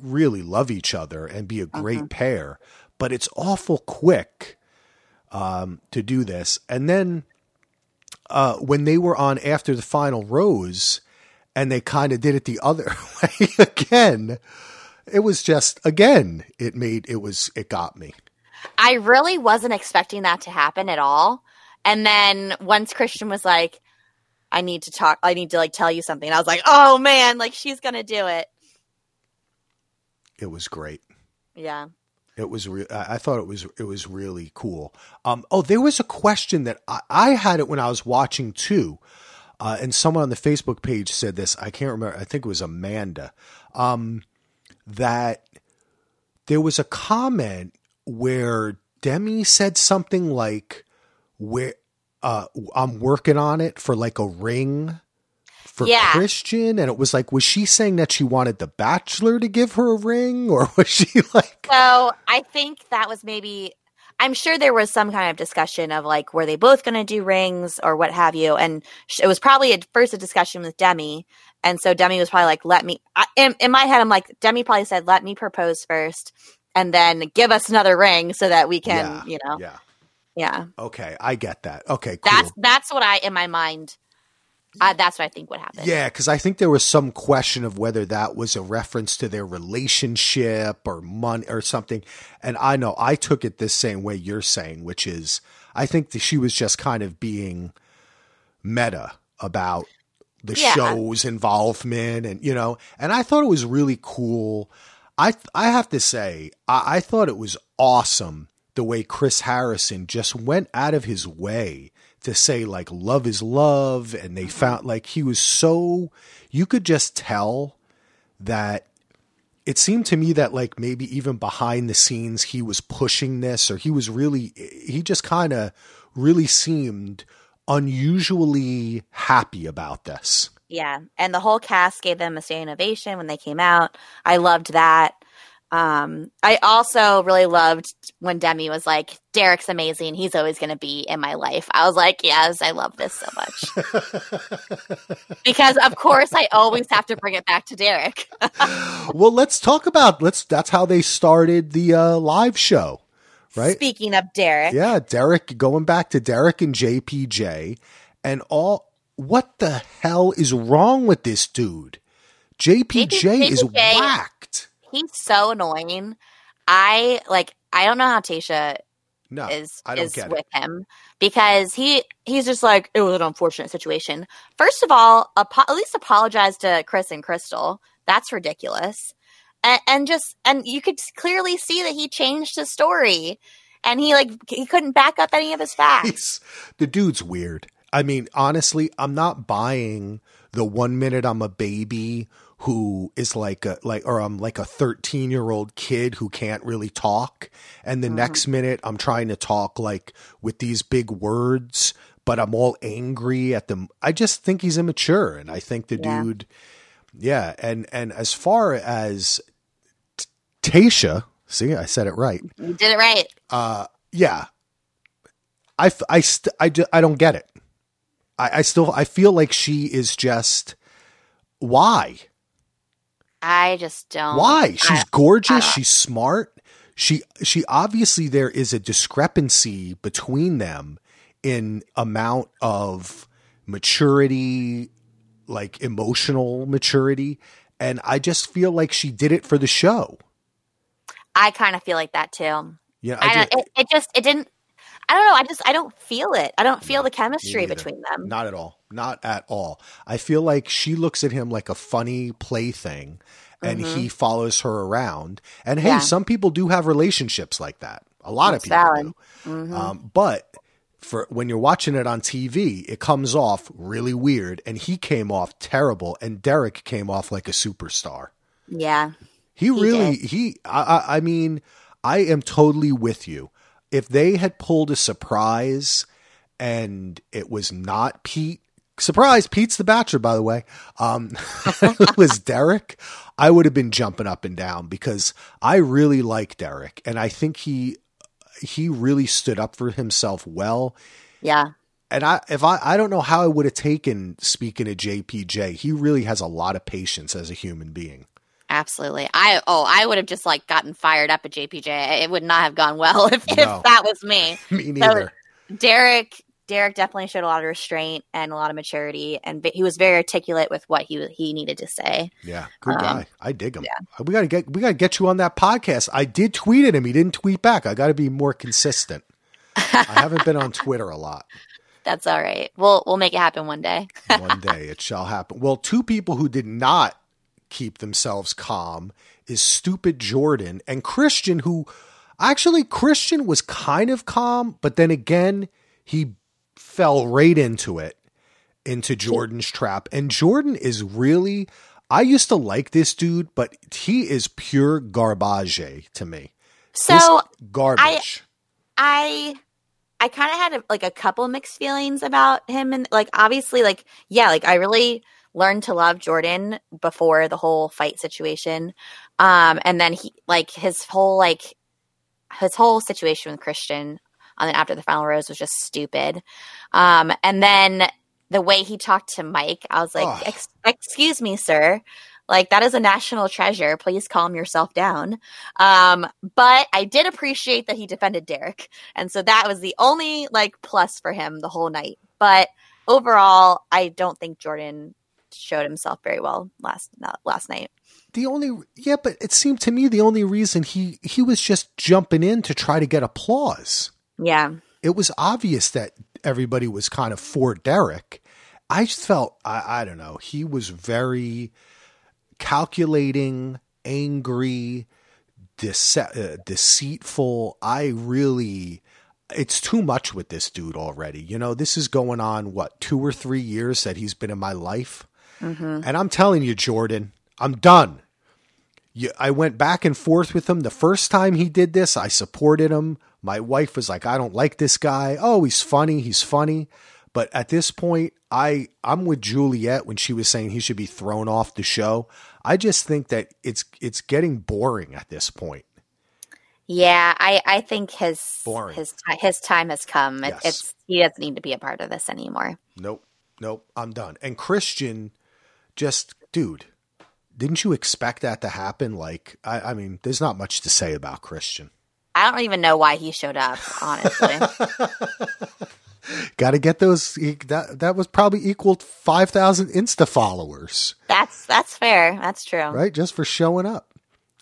really love each other and be a great pair but it's awful quick um to do this. And then uh when they were on after the final rose and they kind of did it the other way again it was just again it made it was it got me I really wasn't expecting that to happen at all. And then once Christian was like, I need to talk, I need to like tell you something. I was like, oh man, like she's going to do it. it was great Yeah. It was. Re- I thought it was. It was really cool. Um. Oh, there was a question that I, I had it when I was watching too, uh, and someone on the Facebook page said this. I can't remember. I think it was Amanda. Um, that there was a comment where Demi said something like, "Where uh, I'm working on it for like a ring." For Yeah. Christian, and it was like, was she saying that she wanted the Bachelor to give her a ring, or was she like, So I think that was maybe, I'm sure there was some kind of discussion of like, were they both going to do rings or what have you? And sh- it was probably at first a discussion with Demi. And so Demi was probably like, let me, I, in, in my head, I'm like, Demi probably said, let me propose first and then give us another ring so that we can, Yeah, you know, yeah. yeah. Okay, I get that. Okay, cool. That's, that's what I, in my mind, uh, that's what I think would happen. yeah, because I think there was some question of whether that was a reference to their relationship or money or something. And I know I took it the same way you're saying, which is I think that she was just kind of being meta about the Yeah. show's involvement and you know and i thought it was really cool i i have to say I, I thought it was awesome the way chris harrison just went out of his way to say like love is love and they mm-hmm. found like he was so you could just tell that it seemed to me that like maybe even behind the scenes he was pushing this or he was really he just kind of really seemed unusually happy about this Yeah, and the whole cast gave them a standing ovation when they came out. I loved that. Um, I also really loved when Demi was like, "Derek's amazing. He's always going to be in my life." I was like, "Yes, I love this so much." because of course, I always have to bring it back to Derek. well let's talk about let's that's how they started the uh, live show right Speaking of Derek, yeah derek going back to derek and jpj and all what the hell is wrong with this dude jpj is JPJ whacked he's so annoying. I like. I don't know how Tasha No, is is get it. with him because he he's just like it was an unfortunate situation. First of all, apo- at least apologize to Chris and Crystal. That's ridiculous. And, and just and you could clearly see that he changed his story, and he like he couldn't back up any of his facts. He's, the dude's weird. I mean, honestly, I'm not buying the one minute I'm a baby who is like a like or I'm like a 13 year old kid who can't really talk, and the next minute I'm trying to talk like with these big words, but I'm all angry at them. I just think he's immature, and I think the Yeah. dude, yeah. And and as far as T- Tasha, see, I said it right. You did it right. Uh, yeah. I, I, st- I, ju- I don't get it. I, I still, I feel like she is just, why? I just don't. Why? She's gorgeous. She's smart. She, she obviously there is a discrepancy between them in amount of maturity, like emotional maturity. And I just feel like she did it for the show. I kind of feel like that too. Yeah, I, I it, it just it didn't. I don't know. I just I don't feel it. I don't feel the chemistry between them. Not at all. Not at all. I feel like she looks at him like a funny plaything and he follows her around. And hey, Mm-hmm. Yeah. some people do have relationships like that. A lot That's of people valid. do. Mhm. Um, but for when you're watching it on TV, it comes off really weird and he came off terrible and Derek came off like a superstar. yeah, He, really he I, I I mean, I am totally with you. If they had pulled a surprise and it was not Pete, surprise, Pete's the bachelor, by the way. Um it was Derek, I would have been jumping up and down because I really like Derek and I think he he really stood up for himself well. yeah. And I if I I don't know how I would have taken speaking to JPJ. He really has a lot of patience as a human being. Absolutely. I oh, I would have just like gotten fired up at JPJ. It would not have gone well if, No. if that was me. Me neither. Derek Derek definitely showed a lot of restraint and a lot of maturity, and he was very articulate with what he he needed to say. Yeah, good Um, guy. I dig him. We gotta get we gotta get you on that podcast. I did tweet at him. He didn't tweet back. I got to be more consistent. I haven't been on Twitter a lot. That's all right. We'll we'll make it happen one day. One day it shall happen. Well, two people who did not keep themselves calm is stupid Jordan and Christian, who actually Christian was kind of calm, but then again he fell right into it, into Jordan's trap. And Jordan is really. I used to like this dude, but he is pure garbage to me. So This garbage. I I kind of had a, like a couple mixed feelings about him and like obviously like yeah like I really learned to love Jordan before the whole fight situation. Um and then he like his whole like his whole situation with Christian on after the final rose was just stupid. Um and then the way he talked to Mike I was like. Ex- excuse me sir. Like that is a national treasure. Please calm yourself down. Um but I did appreciate that he defended Derek. And so that was the only like plus for him the whole night. But overall, I don't think Jordan showed himself very well last last night. the only yeah, but it seemed to me the only reason he he was just jumping in to try to get applause. Yeah. it was obvious that everybody was kind of for Derek. I just felt I, I don't know. He was very calculating, angry, dece- uh, deceitful. I really, it's too much with this dude already. You know, this is going on what two or three years that he's been in my life, Mm-hmm. and I'm telling you, Jordan, I'm done. You, I went back and forth with him the first time he did this. I supported him. My wife was like, "I don't like this guy. Oh, he's funny. He's funny." But at this point, I I'm with Juliet when she was saying he should be thrown off the show. I just think that it's it's getting boring at this point. Yeah, I, I think his Boring. his his time has come. It, Yes. It's he doesn't need to be a part of this anymore. Nope, nope. I'm done. And Christian, just dude, didn't you expect that to happen? Like, I, I mean, there's not much to say about Christian. I don't even know why he showed up. Honestly, Got to get those. That that was probably equal five thousand Insta followers, that's that's fair. That's true. right? Just for showing up.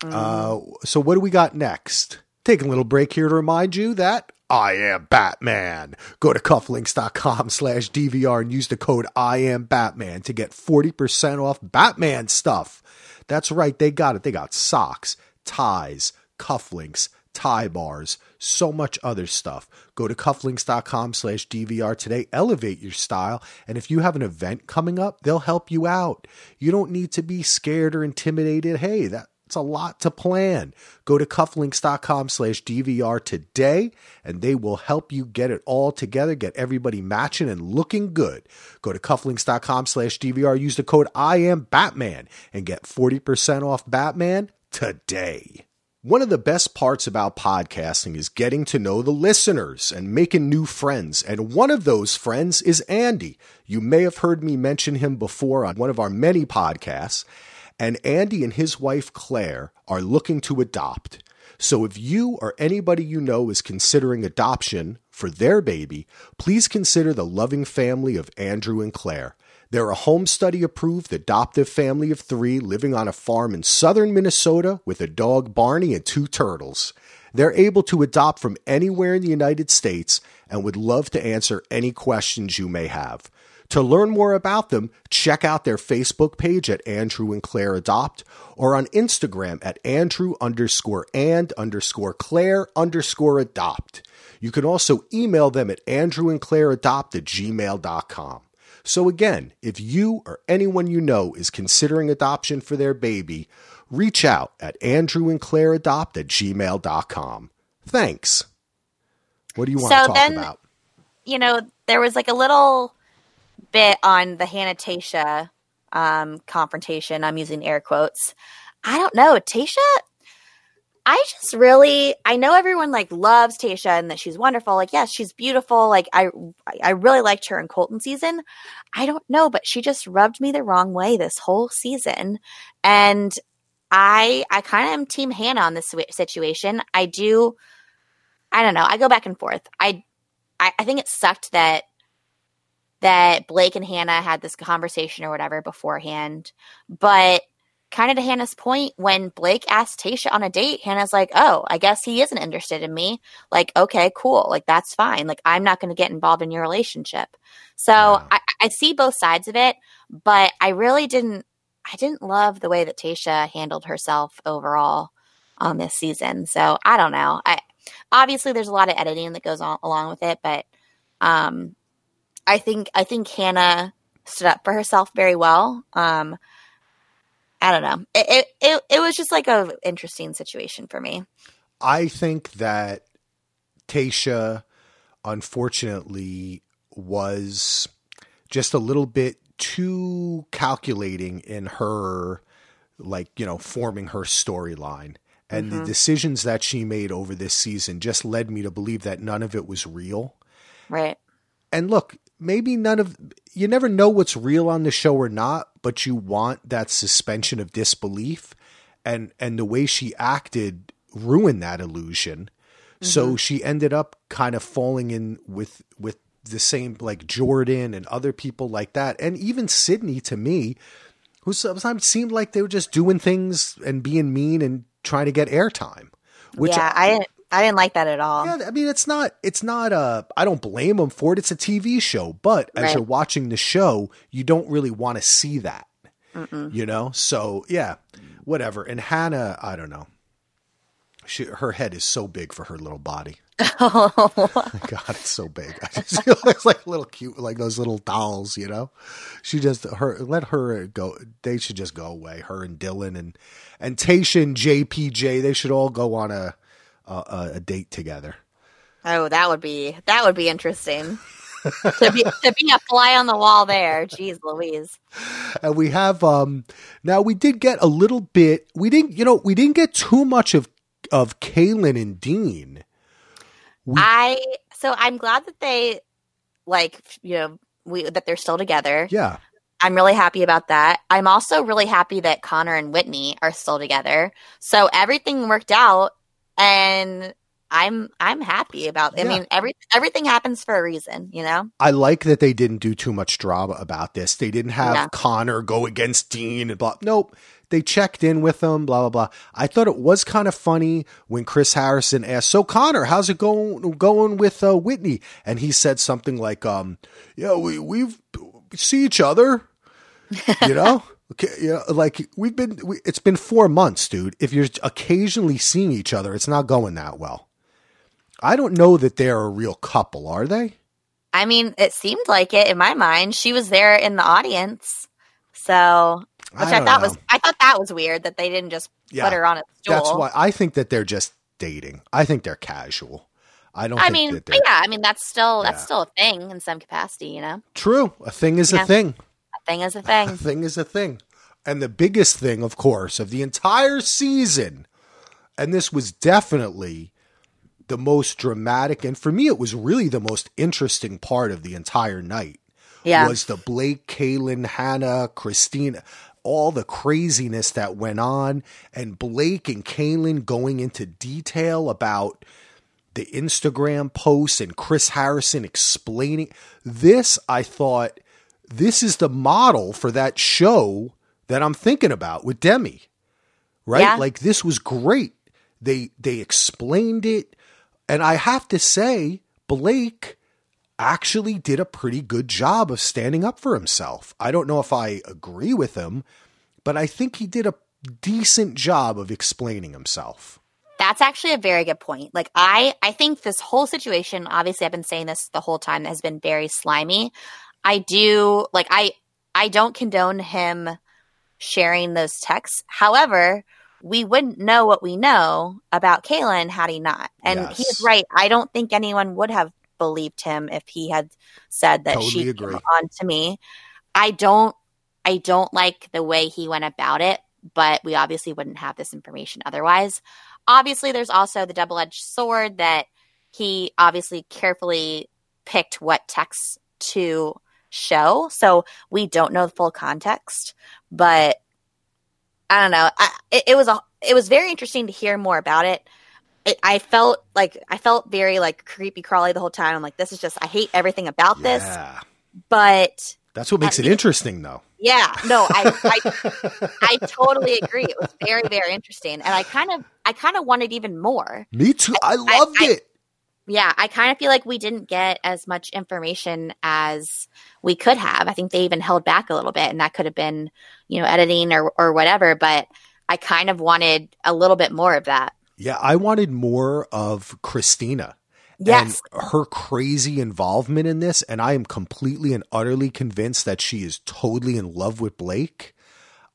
Uh, so what do we got next? Take a little break here to remind you that I am Batman. Go to cufflinks.com slash DVR and use the code I am Batman to get 40% off Batman stuff. That's right, they got it. They got socks, ties, cufflinks, tie bars, so much other stuff. Go to cufflinks.com slash DVR today. Elevate your style. And if you have an event coming up, they'll help you out. You don't need to be scared or intimidated. Hey, that it's a lot to plan. Go to cufflinks.com slash DVR today and they will help you get it all together, get everybody matching and looking good. Go to cufflinks.com slash DVR, use the code I am Batman and get 40% off Batman today. One of the best parts about podcasting is getting to know the listeners and making new friends. And one of those friends is Andy. You may have heard me mention him before on one of our many podcasts and Andy and his wife Claire are looking to adopt. So if you or anybody you know is considering adoption for their baby, please consider the loving family of Andrew and Claire. They're a home study approved adoptive family of three living on a farm in southern Minnesota with a dog Barney and two turtles. They're able to adopt from anywhere in the United States and would love to answer any questions you may have. To learn more about them, check out their Facebook page at Andrew and Claire Adopt or on Instagram at Andrew underscore and underscore Claire underscore adopt. You can also email them at Andrew and Claire Adopt at gmail.com. So again, if you or anyone you know is considering adoption for their baby, reach out at Andrew and Claire Adopt at gmail.com. Thanks. What do you want So to talk then- about? you know, there was like a little bit on the Hannah Tasha um, confrontation. I'm using air quotes. I don't know. Tasha, I just really, I know everyone like loves Tasha and that she's wonderful. Like, yes, she's beautiful. Like, I, I really liked her in Colton season. I don't know, but she just rubbed me the wrong way this whole season. And I, I kind of am team Hannah on this situation. I do, I don't know. I go back and forth. I, I, I think it sucked that that Blake and Hannah had this conversation or whatever beforehand. But kind of to Hannah's point, when Blake asked Tasha on a date, Hannah's like, "Oh, I guess he isn't interested in me." Like, okay, cool. Like that's fine. Like I'm not going to get involved in your relationship. So Yeah. I, I see both sides of it, but I really didn't. I didn't love the way that Tasha handled herself overall on this season. So I don't know. I obviously there's a lot of editing that goes on along with it, but um, I think I think Hannah stood up for herself very well. Um, I don't know. It, it it it was just like a interesting situation for me. I think that Tasha, unfortunately, was just a little bit too calculating in her, like, you know, forming her storyline. And the decisions that she made over this season just led me to believe that none of it was real. Right. And look, maybe none of you never know what's real on the show or not, but you want that suspension of disbelief and and the way she acted ruined that illusion. So mm-hmm. she ended up kind of falling in with with the same like Jordan and other people like that. And even Sydney to me, who sometimes seemed like they were just doing things and being mean and trying to get airtime. Which yeah, I didn't I didn't like that at all. yeah, I mean, it's not. It's not. Uh, I don't blame them for it. It's a TV show, but as Right. you're watching the show, you don't really want to see that. You know. So yeah, whatever. And Hannah, I don't know. She, her head is so big for her little body. Oh God, it's so big. I just feel it's like little cute, like those little dolls. You know. She just her let her go. They should just go away. Her and Dylan and and Tasha and JPJ. They should all go on a a, a date together. Oh, that would be that would be interesting. to be to be a fly on the wall there. Jeez Louise. and we have um now we did get a little bit we didn't you know we didn't get too much of of Caelynn and Dean. I so I'm glad that they like you know we that they're still together. Yeah. I'm really happy about that. I'm also really happy that Connor and Whitney are still together. So everything worked out and I'm I'm happy about I Yeah. mean every everything happens for a reason, you know? I like that they didn't do too much drama about this. They didn't have Yeah. Connor go against Dean and blah. Nope. they checked in with them. blah blah blah. I thought it was kind of funny when Chris Harrison asked, "So Connor, how's it going going with uh, Whitney?" And he said something like, "Um, yeah, we we've we see each other, you know." Okay, yeah, like we've been. We, it's been four months, dude. If you're occasionally seeing each other, it's not going that well. I don't know that they're a real couple, are they? I mean, it seemed like it in my mind. She was there in the audience, so which I, I thought don't was. I thought that was weird that they didn't just Yeah, put her on a stool. That's why I think that they're just dating. I think they're casual. I don't. I think mean, yeah, I mean that's still that's Yeah. still a thing in some capacity, you know. true. A thing is Yeah. A thing is a A thing. thing is a thing. And the biggest thing, of course, of the entire season, and this was definitely the most dramatic, and for me, it was really the most interesting part of the entire night. Yeah. was the Blake, Caelynn, Hannah, Christina, all the craziness that went on, and Blake and Caelynn going into detail about the Instagram posts and Chris Harrison explaining this. I thought this is the model for that show that I'm thinking about with Demi, right? Yeah. Like this was great. They they explained it, and I have to say, Blake actually did a pretty good job of standing up for himself. I don't know if I agree with him, but I think he did a decent job of explaining himself. That's actually a very good point. Like I I think this whole situation, obviously I've been saying this the whole time, has been very slimy. I do like I I don't condone him sharing those texts. However, we wouldn't know what we know about Caelynn had he not. And Yes. he's right. I don't think anyone would have believed him if he had said that Totally she agree. came on to me. I don't I don't like the way he went about it, but we obviously wouldn't have this information otherwise. Obviously, there's also the double edged sword that he obviously carefully picked what texts to show. So we don't know the full context, but I don't know. I, it, it was a it was very interesting to hear more about it. it. I felt like I felt very like creepy crawly the whole time. I'm like, this is just I hate everything about this. But That's what makes I it interesting though. yeah, no, I, I I totally agree. It was very very interesting, and I kind of I kind of wanted even more. Me too. I loved I- it. Yeah, I kind of feel like we didn't get as much information as we could have. I think they even held back a little bit, and that could have been, you know, editing or or whatever. But I kind of wanted a little bit more of that. Yeah, I wanted more of Christina. Yes. And her crazy involvement in this. And I am completely and utterly convinced that she is totally in love with Blake.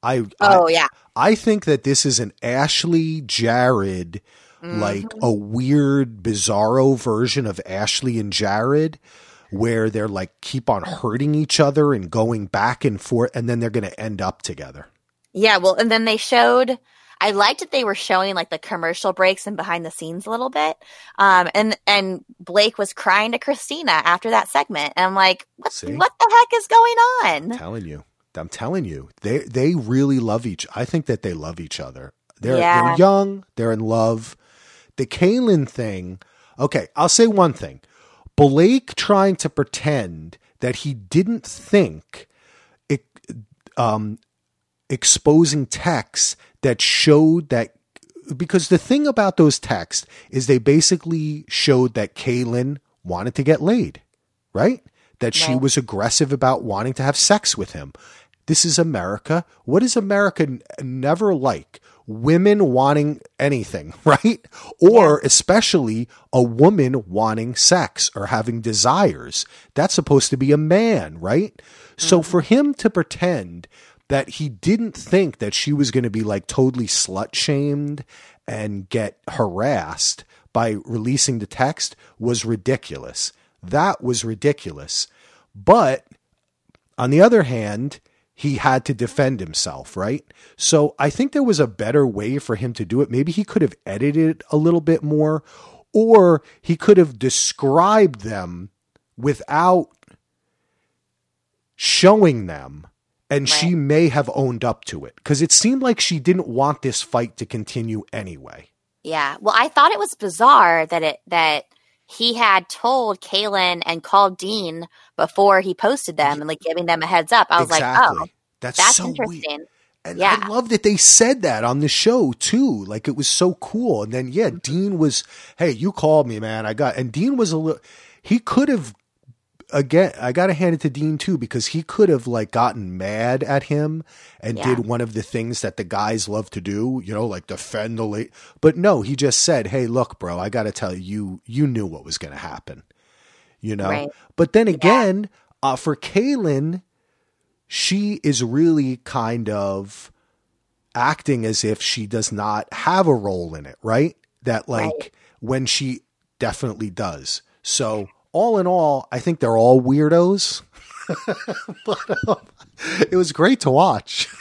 I, Oh I, yeah, I think that this is an Ashley Jared, like Mm-hmm. a weird, bizarro version of Ashley and Jared, where they're like keep on hurting each other and going back and forth, and then they're going to end up together. yeah. Well, and then they showed. I liked that they were showing like the commercial breaks and behind the scenes a little bit. Um, and and Blake was crying to Christina after that segment, and I'm like, what See? what the heck is going on? I'm telling you. I'm telling you. They they really love each I think that they love each other. They're Yeah. they're young, they're in love. The Caelynn thing, okay, I'll say one thing. Blake trying to pretend that he didn't think it, um, exposing texts that showed that because the thing about those texts is they basically showed that Kaylin wanted to get laid, right? That she Right. was aggressive about wanting to have sex with him. This is America. What is America n- never like? Women wanting anything, right? Or especially a woman wanting sex or having desires. That's supposed to be a man, right? So mm-hmm. for him to pretend that he didn't think that she was going to be like totally slut shamed and get harassed by releasing the text was ridiculous. That was ridiculous. But on the other hand, he had to defend himself, right? So I think there was a better way for him to do it. Maybe he could have edited it a little bit more, or he could have described them without showing them. And she may have owned up to it because it seemed like she didn't want this fight to continue anyway. Yeah. Well, I thought it was bizarre that it that he had told Caelynn and called Dean before he posted them and like giving them a heads up. I was like, oh, That's, that's so weird. interesting. And Yeah. I love that they said that on the show too. Like it was so cool. And then yeah, mm-hmm. Dean was, hey, you called me, man. I got and Dean was a little he could have again I gotta hand it to Dean too, because he could have like gotten mad at him and Yeah. did one of the things that the guys love to do, you know, like defend the late but no, he just said, Hey, look, bro, I gotta tell you, you knew what was gonna happen. You know? Right. But then again, uh, for Caelynn, she is really kind of acting as if she does not have a role in it, right? That like Right. when she definitely does. So all in all, I think they're all weirdos. but um, it was great to watch.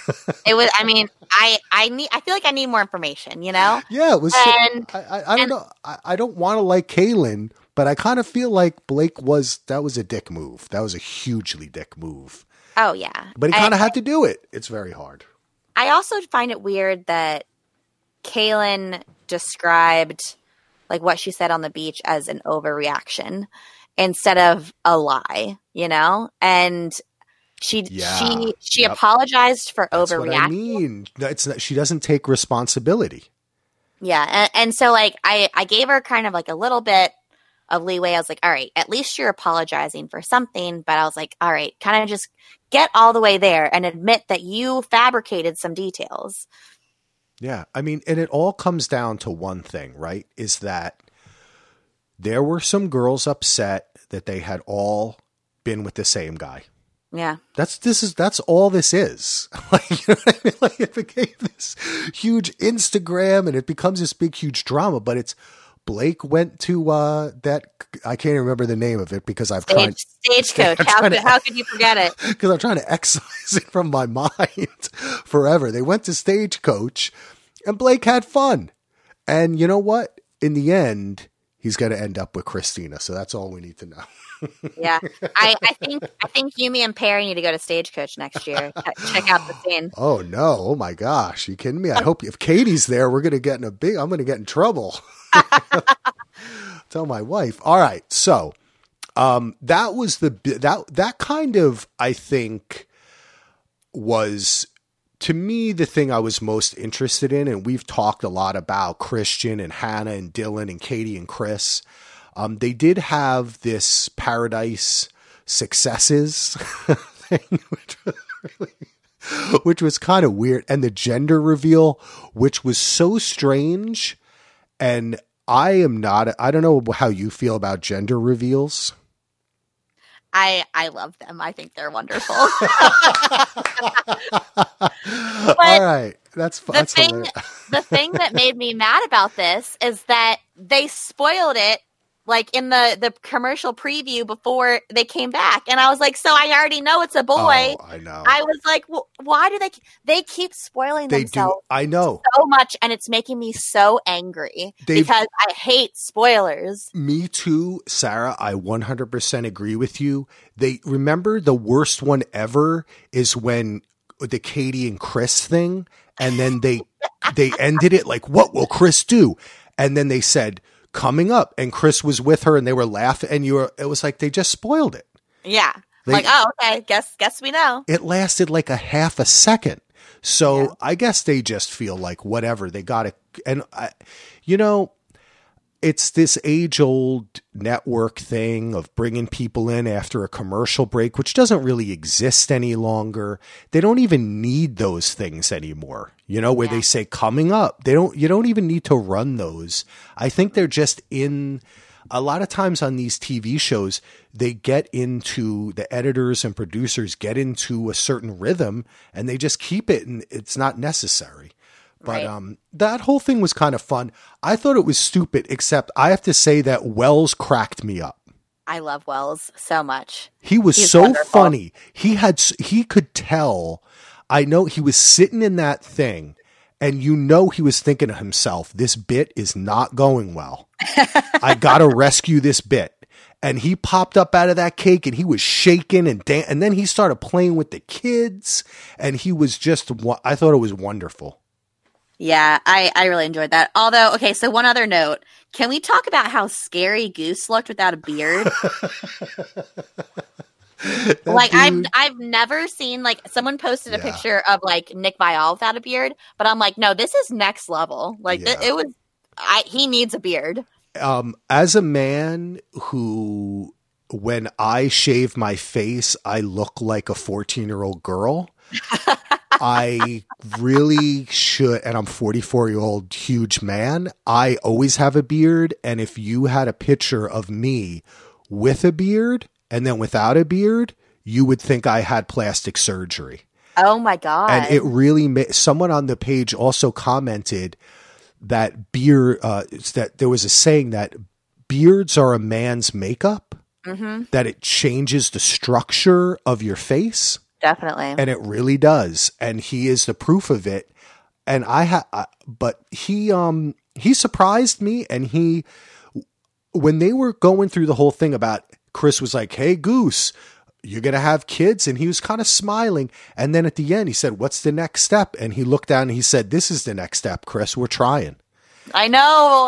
It was. I mean, I I need. I feel like I need more information. You know. yeah, it was. And- I, I, I don't and- know. I, I don't want to like Caelynn, but I kind of feel like Blake was that was a dick move. That was a hugely dick move. Oh yeah. But he kind of had to do it. It's very hard. I also find it weird that Caelynn described like what she said on the beach as an overreaction instead of a lie, you know? And she Yeah. she she Yep. apologized for That's what overreacting. I mean. It's not, she doesn't take responsibility. Yeah, and, and so like I I gave her kind of like a little bit of leeway. I was like, all right, at least you're apologizing for something. But I was like, all right, kind of just get all the way there and admit that you fabricated some details. Yeah. I mean, and it all comes down to one thing, right? Is that there were some girls upset that they had all been with the same guy. Yeah, That's this is that's all this is. Like, you know I mean? Like it became this huge Instagram and it becomes this big huge drama, but it's Blake went to uh that I can't even remember the name of it because I've tried stagecoach. How could to- how could you forget it? because I'm trying to excise it from my mind forever. They went to Stagecoach and Blake had fun. And you know what? In the end, he's going to end up with Christina. So that's all we need to know. Yeah, I, I think I think Yumi and Perry need to go to Stagecoach next year. Check- out the scene. Oh no. Oh my gosh. you kidding me? I hope if Katie's there, we're going to get in a big, I'm going to get in trouble. Tell my wife. All right. So, um, that was the, that, that kind of, I think was to me the thing I was most interested in, and we've talked a lot about Christian and Hannah and Dylan and Katie and Chris. Um, they did have this paradise successes thing, which was really, which was kind of weird, and the gender reveal, which was so strange. And I am not. I don't know how you feel about gender reveals. I I love them. I think they're wonderful. All right, that's the that's thing hilarious. the thing that made me mad about this is that they spoiled it like in the the commercial preview before they came back and i was like so i already know it's a boy Oh, I know. i was like well, why do they they keep spoiling they do. themselves I know. so much and it's making me so angry They've- because i hate spoilers Me too, Sarah. I 100% agree with you. They remember the worst one ever is when the Katie and Chris thing, and then they they ended it like, "What will Chris do?" And then they said, "Coming up," and Chris was with her, and they were laughing, and you were. It was like they just spoiled it. yeah They- like oh okay guess guess we know It lasted like a half a second. So Yeah. I guess they just feel like whatever they got it. And I, you know, it's this age old network thing of bringing people in after a commercial break, which doesn't really exist any longer. They don't even need those things anymore. You know, where Yeah. they say coming up, they don't, you don't even need to run those. I think they're just in, a lot of times on these TV shows, they get into the editors and producers get into a certain rhythm and they just keep it and it's not necessary. But Right. um, that whole thing was kind of fun. I thought it was stupid, except I have to say that Wells cracked me up. i love wells so much He was He's so wonderful. funny. He had he could tell. I know he was sitting in that thing, and you know he was thinking to himself, "This bit is not going well. I got to rescue this bit." And he popped up out of that cake, and he was shaking and dan- and then he started playing with the kids, and he was just. I thought it was wonderful. Yeah, I, I really enjoyed that. Although, okay, so one other note. Can we talk about how scary Goose looked without a beard? Like I've I've never seen like someone posted a Yeah. picture of like Nick Viall without a beard, but I'm like, no, this is next level. Like th- it was, I he needs a beard. um, as a man who, when I shave my face, I look like a 14 year old girl. I really should, and I'm 44 year old huge man. I always have a beard. And if you had a picture of me with a beard and then without a beard, you would think I had plastic surgery. Oh my god! and it really made someone on the page also commented that beard uh that there was a saying that beards are a man's makeup hmm that it changes the structure of your face definitely. and it really does and he is the proof of it and i ha I- but he um he surprised me and he when they were going through the whole thing about chris was like hey goose you're gonna have kids and he was kind of smiling and then at the end he said what's the next step and he looked down and he said this is the next step chris we're trying I know.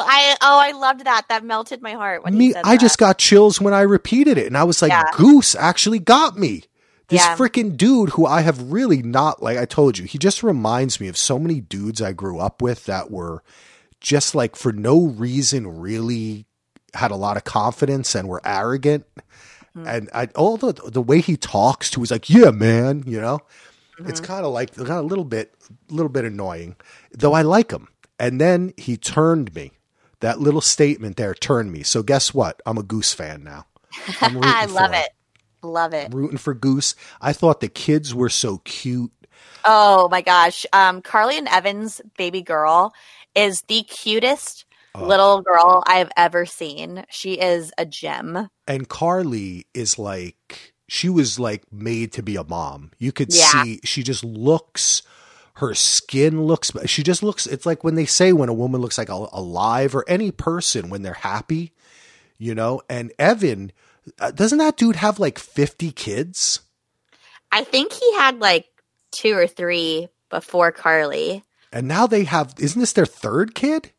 I oh, I loved that. That melted my heart when he me i that. just got chills when i repeated it and i was like Yeah. goose actually got me this Yeah. freaking dude who i have really not like i told you he just reminds me of so many dudes i grew up with that were just like for no reason really had a lot of confidence and were arrogant. Hmm. and i all the the way he talks to he's like yeah man you know? It's Mm-hmm. kind of like got a little bit a little bit annoying. Though i like him. And then he turned me. That little statement there turned me. So guess what? I'm a goose fan now. Rooting love it. Love it. I'm rooting for goose. I thought the kids were so cute. Oh my gosh. Um, Carly and Evans' baby girl is the cutest Little girl I've ever seen. She is a gem. and carly is like she was like made to be a mom you could Yeah. see she just looks her skin looks she just looks it's like when they say when a woman looks like a, alive or any person when they're happy you know and evan uh, doesn't that dude have like 50 kids I think he had like two or three before Carly. and now they have isn't this their third kid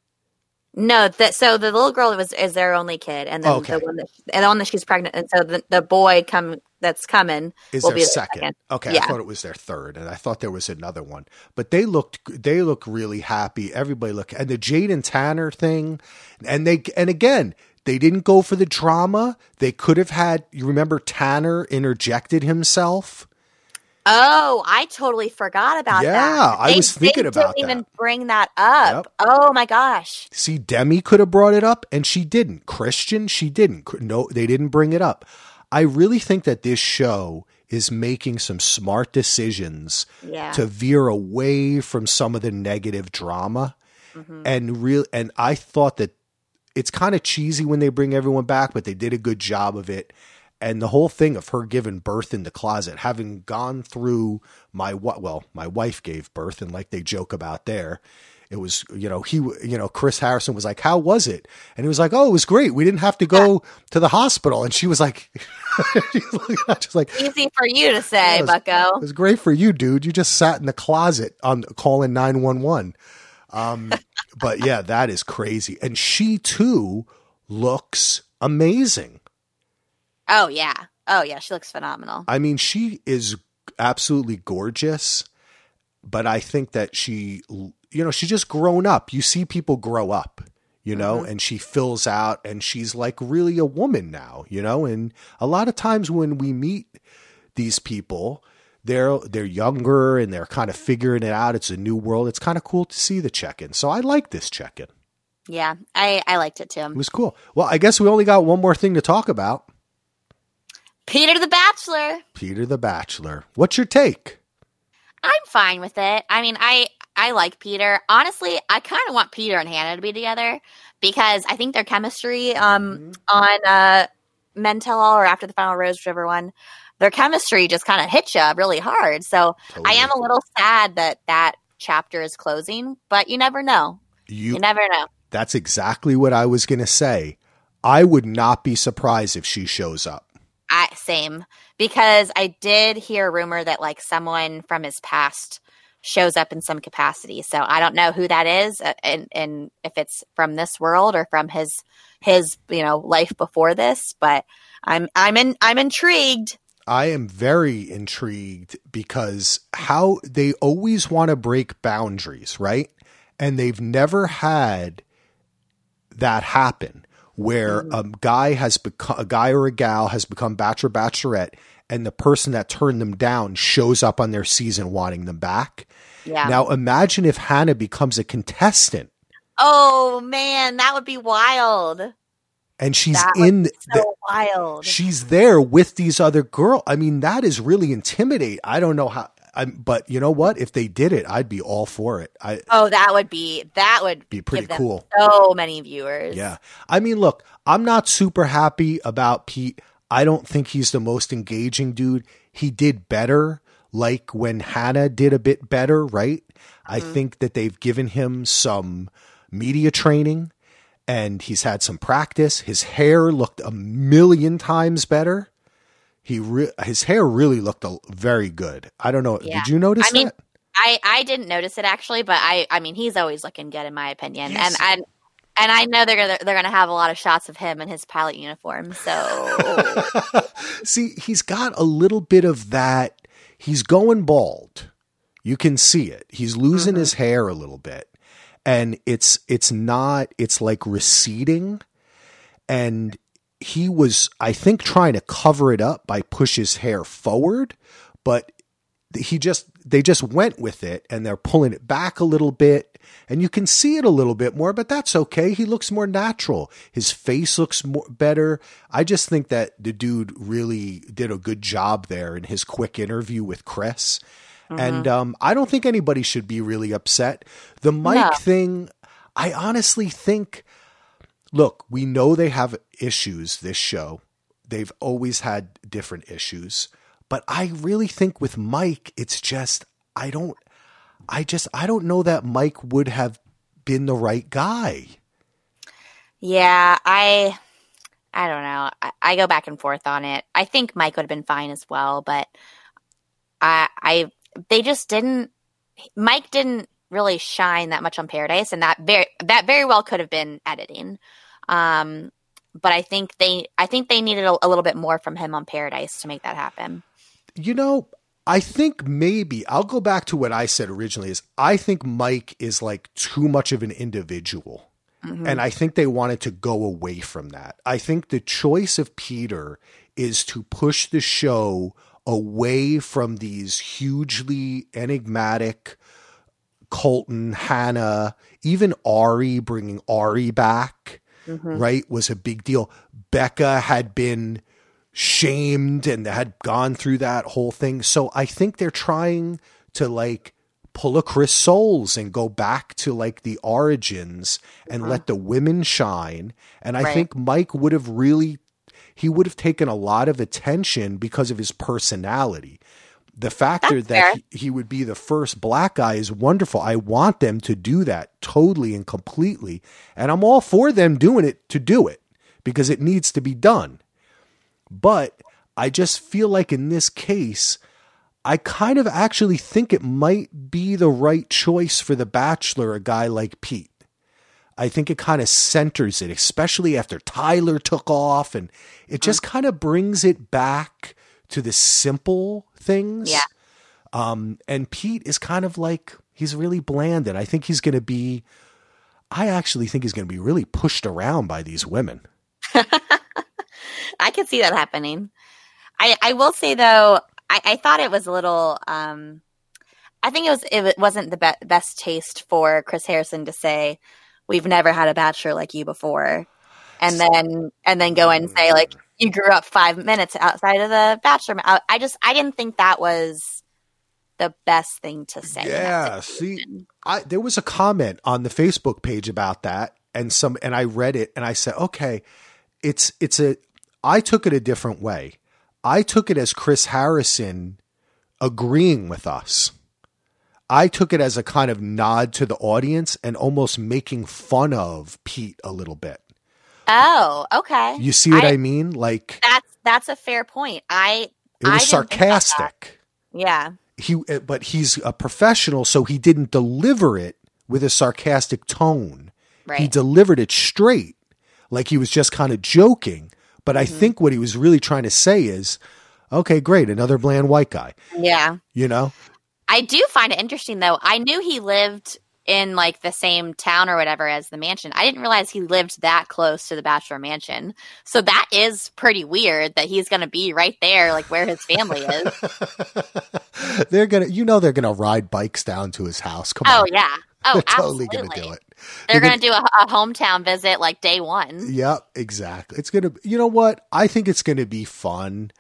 No, that so the little girl was is their only kid, and then Okay. the one that and the one that she's pregnant, and so the, the boy come that's coming is will their be their second. second. Okay, Yeah. I thought it was their third, and I thought there was another one. But they looked they look really happy. Everybody look and the Jade and Tanner thing, and they and again they didn't go for the drama. They could have had. You remember Tanner interjected himself. Oh, I totally forgot about Yeah, that. Yeah, I was thinking they about didn't even bring that up. Yep. Oh my gosh. See, Demi could have brought it up, and she didn't. Christian, she didn't. No, they didn't bring it up. I really think that this show is making some smart decisions Yeah. to veer away from some of the negative drama Mhm. and real and I thought that it's kind of cheesy when they bring everyone back but they did a good job of it and the whole thing of her giving birth in the closet having gone through my what well my wife gave birth and like they joke about there it was you know he you know Chris Harrison was like how was it and he was like oh it was great we didn't have to go to the hospital and she was like she was looking at- just like Easy for you to say, Yes. Bucko. it was great for you, dude. You just sat in the closet on calling 911. Um, but yeah, that is crazy. And she too looks amazing. Oh yeah. Oh yeah, she looks phenomenal. I mean, she is absolutely gorgeous, but I think that she, you know, she's just grown up. You see people grow up, you know, mm-hmm. and she fills out and she's like really a woman now, you know, and a lot of times when we meet these people, they're they're younger and they're kind of figuring it out. It's a new world. It's kind of cool to see the check-in. So I like this check-in. Yeah, I I liked it too. It was cool. Well, I guess we only got one more thing to talk about. Peter the Bachelor. Peter the Bachelor. What's your take? I'm fine with it. I mean, I I like Peter. Honestly, I kind of want Peter and Hannah to be together because I think their chemistry um on uh Men Tell All or After the Final Rose, whichever one, their chemistry just kind of hits you really hard. So I am a little sad that that chapter is closing, but you never know. you You never know. That's exactly what I was going to say. I would not be surprised if she shows up. I, same because I did hear a rumor that like someone from his past shows up in some capacity. So I don't know who that is, uh, and and if it's from this world or from his his you know life before this. But I'm I'm in I'm intrigued. I am very intrigued because how they always want to break boundaries, right? And they've never had that happen where mm-hmm. a guy has become a guy or a gal has become bachelor bachelorette and the person that turned them down shows up on their season wanting them back. Yeah. Now imagine if Hannah becomes a contestant oh man, that would be wild. and she's That in be the, wild. she's there with these other girl. I mean, that is really intimidate. I don't know how. I'm, but you know what? If they did it, I'd be all for it. I Oh, that would be that would Be pretty cool. So many viewers. yeah. I mean, look, I'm not super happy about Pete. I don't think he's the most engaging dude. He did better, like when Hannah did a bit better, right? I mm-hmm. think that they've given him some media training and he's had some practice. His hair looked a million times better. He re- his hair really looked a- very good. I don't know. Yeah. Did you notice I mean, that? I I didn't notice it actually, but I I mean he's always looking good in my opinion, Yes. and and and I know they're gonna they're gonna have a lot of shots of him in his pilot uniform. So See, he's got a little bit of that. He's going bald. You can see it. He's losing his mm-hmm. hair a little bit. And it's it's not it's like receding and he was I think trying to cover it up by push his hair forward, but he just they just went with it and they're pulling it back a little bit. And you can see it a little bit more but that's okay. He looks more natural. His face looks more better. I just think that the dude really did a good job there in his quick interview with chris. And um, i don't think anybody should be really upset. The mic No. thing i honestly think look we know they have issues this show they've always had different issues but i really think with mike it's just i don't i just i don't know that mike would have been the right guy yeah, I I don't know. I, I go back and forth on it. I think Mike would have been fine as well, but I I they just didn't. Mike didn't really shine that much on Paradise, and that very that very well could have been editing. Um, but I think they I think they needed a, a little bit more from him on Paradise to make that happen. you know i think maybe i'll go back to what i said originally is i think mike is like too much of an individual. And i think they wanted to go away from that. I think the choice of peter is to push the show away from these hugely enigmatic colton hannah even ari bringing ari back Mm-hmm. right was a big deal becca had been shamed and had gone through that whole thing. So I think they're trying to like pull a Chris Soules and go back to like the origins and uh-huh. let the women shine. And I Right. think Mike would have really he would have taken a lot of attention because of his personality. The factor That's that he, he would be the first black guy is wonderful. I want them to do that totally and completely. And I'm all for them doing it to do it because it needs to be done. But I just feel like in this case, I kind of actually think it might be the right choice for The Bachelor, a guy like Pete. I think it kind of centers it, especially after Tyler took off, and it mm-hmm. just kind of brings it back to the simple things. Yeah. Um, and Pete is kind of like he's really bland, And I think he's going to be. I actually think he's going to be really pushed around by these women. I can see that happening. I, I will say though, I, I thought it was a little. Um, I think it was it wasn't the be- best taste for Chris Harrison to say, "We've never had a bachelor like you before," and then and then go and say like, "You grew up five minutes outside of the bachelor." I, I just I didn't think that was the best thing to say. Yeah, see, I there was a comment on the Facebook page about that, and some, and I read it, and I said, okay, it's it's a. I took it a different way. I took it as Chris Harrison agreeing with us. I took it as a kind of nod to the audience and almost making fun of Pete a little bit. Oh, okay. You see what I, I- mean? Like That's that's a fair point. I it was didn't think about that. sarcastic. yeah. he uh, but he's a professional so he didn't deliver it with a sarcastic tone he delivered it straight like he was just kind of joking but Mm-hmm. i think what he was really trying to say is Okay, great. Another bland white guy. Yeah. You know? I do find it interesting though. I knew he lived in like the same town or whatever as the mansion. I didn't realize he lived that close to the bachelor mansion. So that is pretty weird that he's going to be right there like where his family is. they're going to you know they're going to ride bikes down to his house. Come oh on. yeah. Oh, they're totally going to do it. They're They're going to do a, a hometown visit like day 1. Yep, exactly. It's gonna. You know what? I think it's gonna be fun.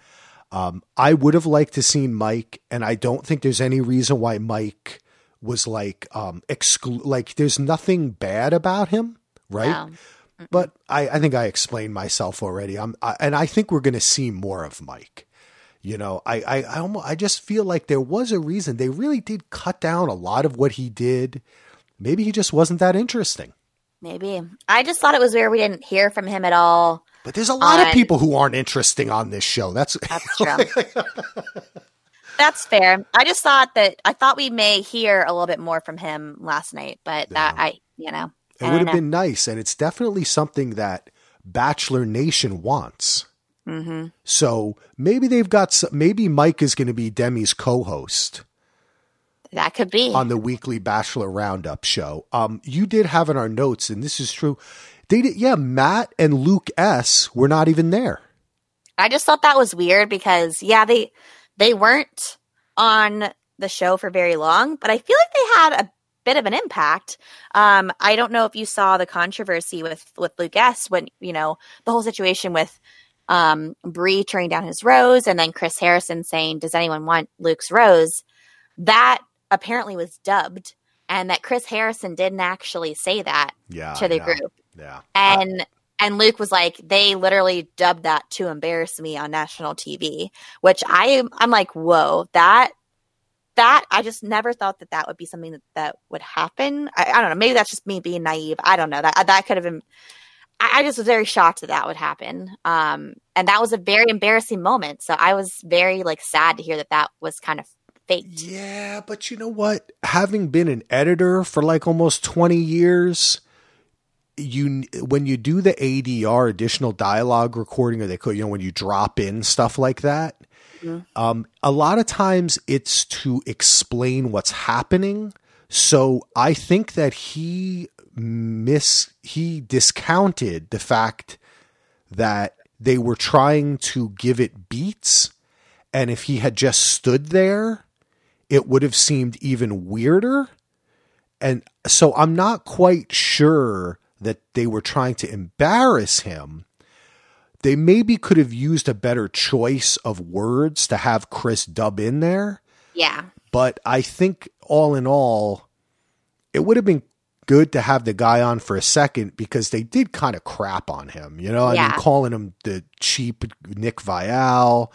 Um, I would have liked to seen Mike, and I don't think there's any reason why Mike was like um exclu- like there's nothing bad about him, right? But I, I think I explained myself already. I'm, I, and I think we're going to see more of Mike. You know, I, I, I almost, I just feel like there was a reason they really did cut down a lot of what he did. Maybe he just wasn't that interesting. Maybe. I just thought it was weird we didn't hear from him at all. But there's a lot of people who aren't interesting on this show. That's That's true. That's fair. I just thought that I thought we may hear a little bit more from him last night, but that I, you know, It would have been nice, and it's definitely something that Bachelor Nation wants. hmm So maybe they've got some, maybe Mike is going to be Demi's co-host that could be. on the weekly Bachelor Roundup show. Um, you did have in our notes, and this is true. They did, yeah. Matt and Luke S were not even there. I just thought that was weird because yeah, they they weren't on the show for very long, but I feel like they had a bit of an impact. Um, I don't know if you saw the controversy with with Luke S when you know the whole situation with um Bri turning down his rose and then Chris Harrison saying, "Does anyone want Luke's rose?" That apparently was dubbed, and that Chris Harrison didn't actually say that Yeah, to the know. group Yeah, and and Luke was like, they literally dubbed that to embarrass me on national TV, which I. I'm like, whoa, that that I just never thought that that would be something that, that would happen. I, I don't know. Maybe that's just me being naive. I don't know. That that could have been. I, I just was very shocked that that would happen. Um, and that was a very embarrassing moment. So I was very like sad to hear that that was kind of faked. Yeah, but you know what? Having been an editor for like almost 20 years, you when you do the ADR additional dialogue recording or they could you know when you drop in stuff like that, Mhm. um, a lot of times it's to explain what's happening. So I think that he miss he discounted the fact that they were trying to give it beats and if he had just stood there it would have seemed even weirder. And so I'm not quite sure that they were trying to embarrass him. They maybe could have used a better choice of words to have Chris dub in there. Yeah, But I think all in all, it would have been good to have the guy on for a second because they did kind of crap on him. You know, I Yeah. mean, calling him the cheap Nick Viall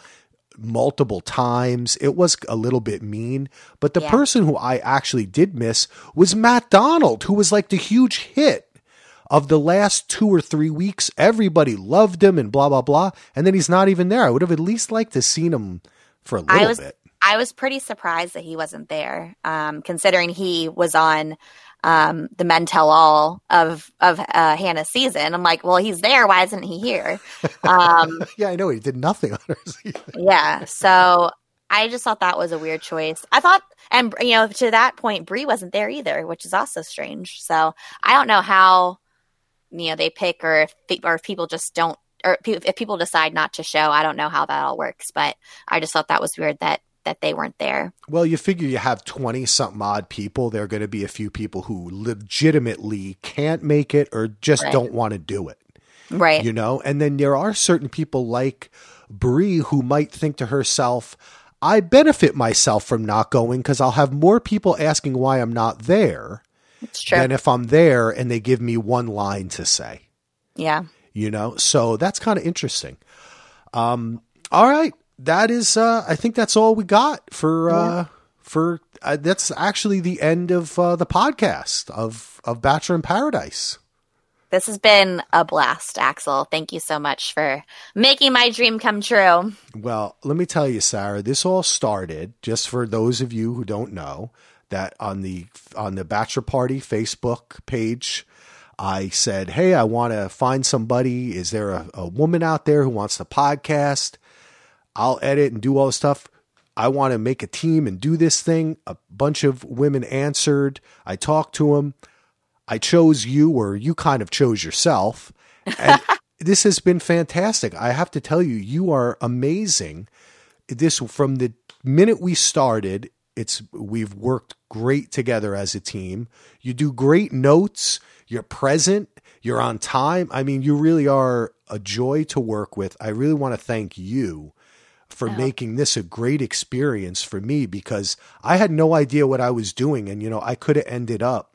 multiple times. It was a little bit mean. But the Yeah. person who I actually did miss was Matt Donald, who was like the huge hit of the last two or three weeks. Everybody loved him and blah, blah, blah. And then he's not even there. I would have at least liked to seen him for a little I was bit. I was pretty surprised that he wasn't there, um, considering he was on um, the Men Tell All of of uh, Hannah's season. I'm like, well, he's there. Why isn't he here? Um, Yeah, I know. He did nothing on her season. yeah. So I just thought that was a weird choice. I thought, and you know, to that point, Bri wasn't there either, which is also strange. So I don't know how you know they pick, or if or if people just don't, or if people decide not to show. I don't know how that all works, but I just thought that was weird that that they weren't there. Well, you figure you have 20 something odd people. There are going to be a few people who legitimately can't make it or just Right. don't want to do it, Right. you know? And then there are certain people like Bri who might think to herself, I benefit myself from not going because I'll have more people asking why I'm not there. Than if I'm there and they give me one line to say. yeah. you know so that's kind of interesting um all right that is uh i think that's all we got for uh for uh, that's actually the end of uh, the podcast of of bachelor in paradise This has been a blast, Axel. Thank you so much for making my dream come true. well let me tell you sarah this all started just for those of you who don't know that on the on the bachelor party facebook page I said, Hey, I want to find somebody. Is there a, a woman out there who wants to podcast? I'll edit and do all the stuff. I want to make a team and do this thing. A bunch of women answered. I talked to them. I chose you, or you kind of chose yourself. And this has been fantastic. I have to tell you, you are amazing. This from the minute we started, it's we've worked great together as a team. You do great notes. You're present. You're on time. I mean, you really are a joy to work with. I really want to thank you for Oh. making this a great experience for me because I had no idea what I was doing. And, you know, I could have ended up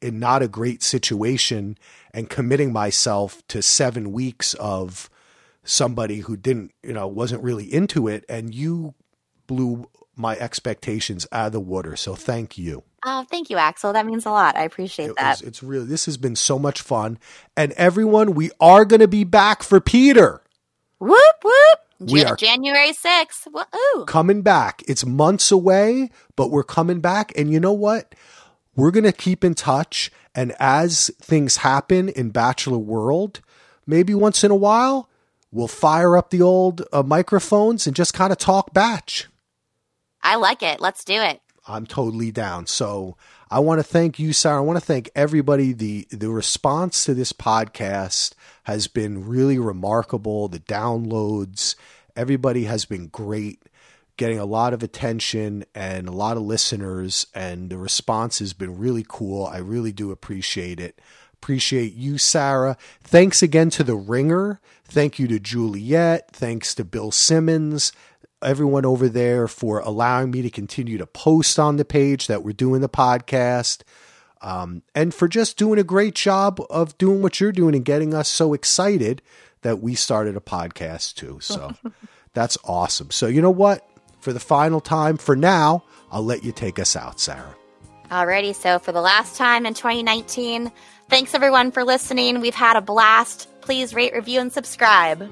in not a great situation and committing myself to seven weeks of somebody who didn't, you know, wasn't really into it. And you blew my expectations out of the water. So thank you. Oh, thank you, Axel. That means a lot. I appreciate It that. was, it's really, this has been so much fun. And everyone, we are going to be back for Peter. Whoop whoop. We Ja- are- January sixth. Woo. coming back. It's months away, but we're coming back. And you know what? We're going to keep in touch. And as things happen in Bachelor World, maybe once in a while, we'll fire up the old uh, microphones and just kind of talk batch. I like it. Let's do it. I'm totally down. So I want to thank you, Sarah. I want to thank everybody. The the response to this podcast has been really remarkable. The downloads, everybody has been great, getting a lot of attention and a lot of listeners, and the response has been really cool. I really do appreciate it. Appreciate you, Sarah. Thanks again to the ringer. Thank you to Juliet. Thanks to Bill Simmons everyone over there for allowing me to continue to post on the page that we're doing the podcast. Um, and for just doing a great job of doing what you're doing and getting us so excited that we started a podcast too. So that's awesome. So, you know what? For the final time, for now, I'll let you take us out, Sarah. Alrighty, so for the last time in 2019, thanks everyone for listening. We've had a blast. Please rate, review, and subscribe.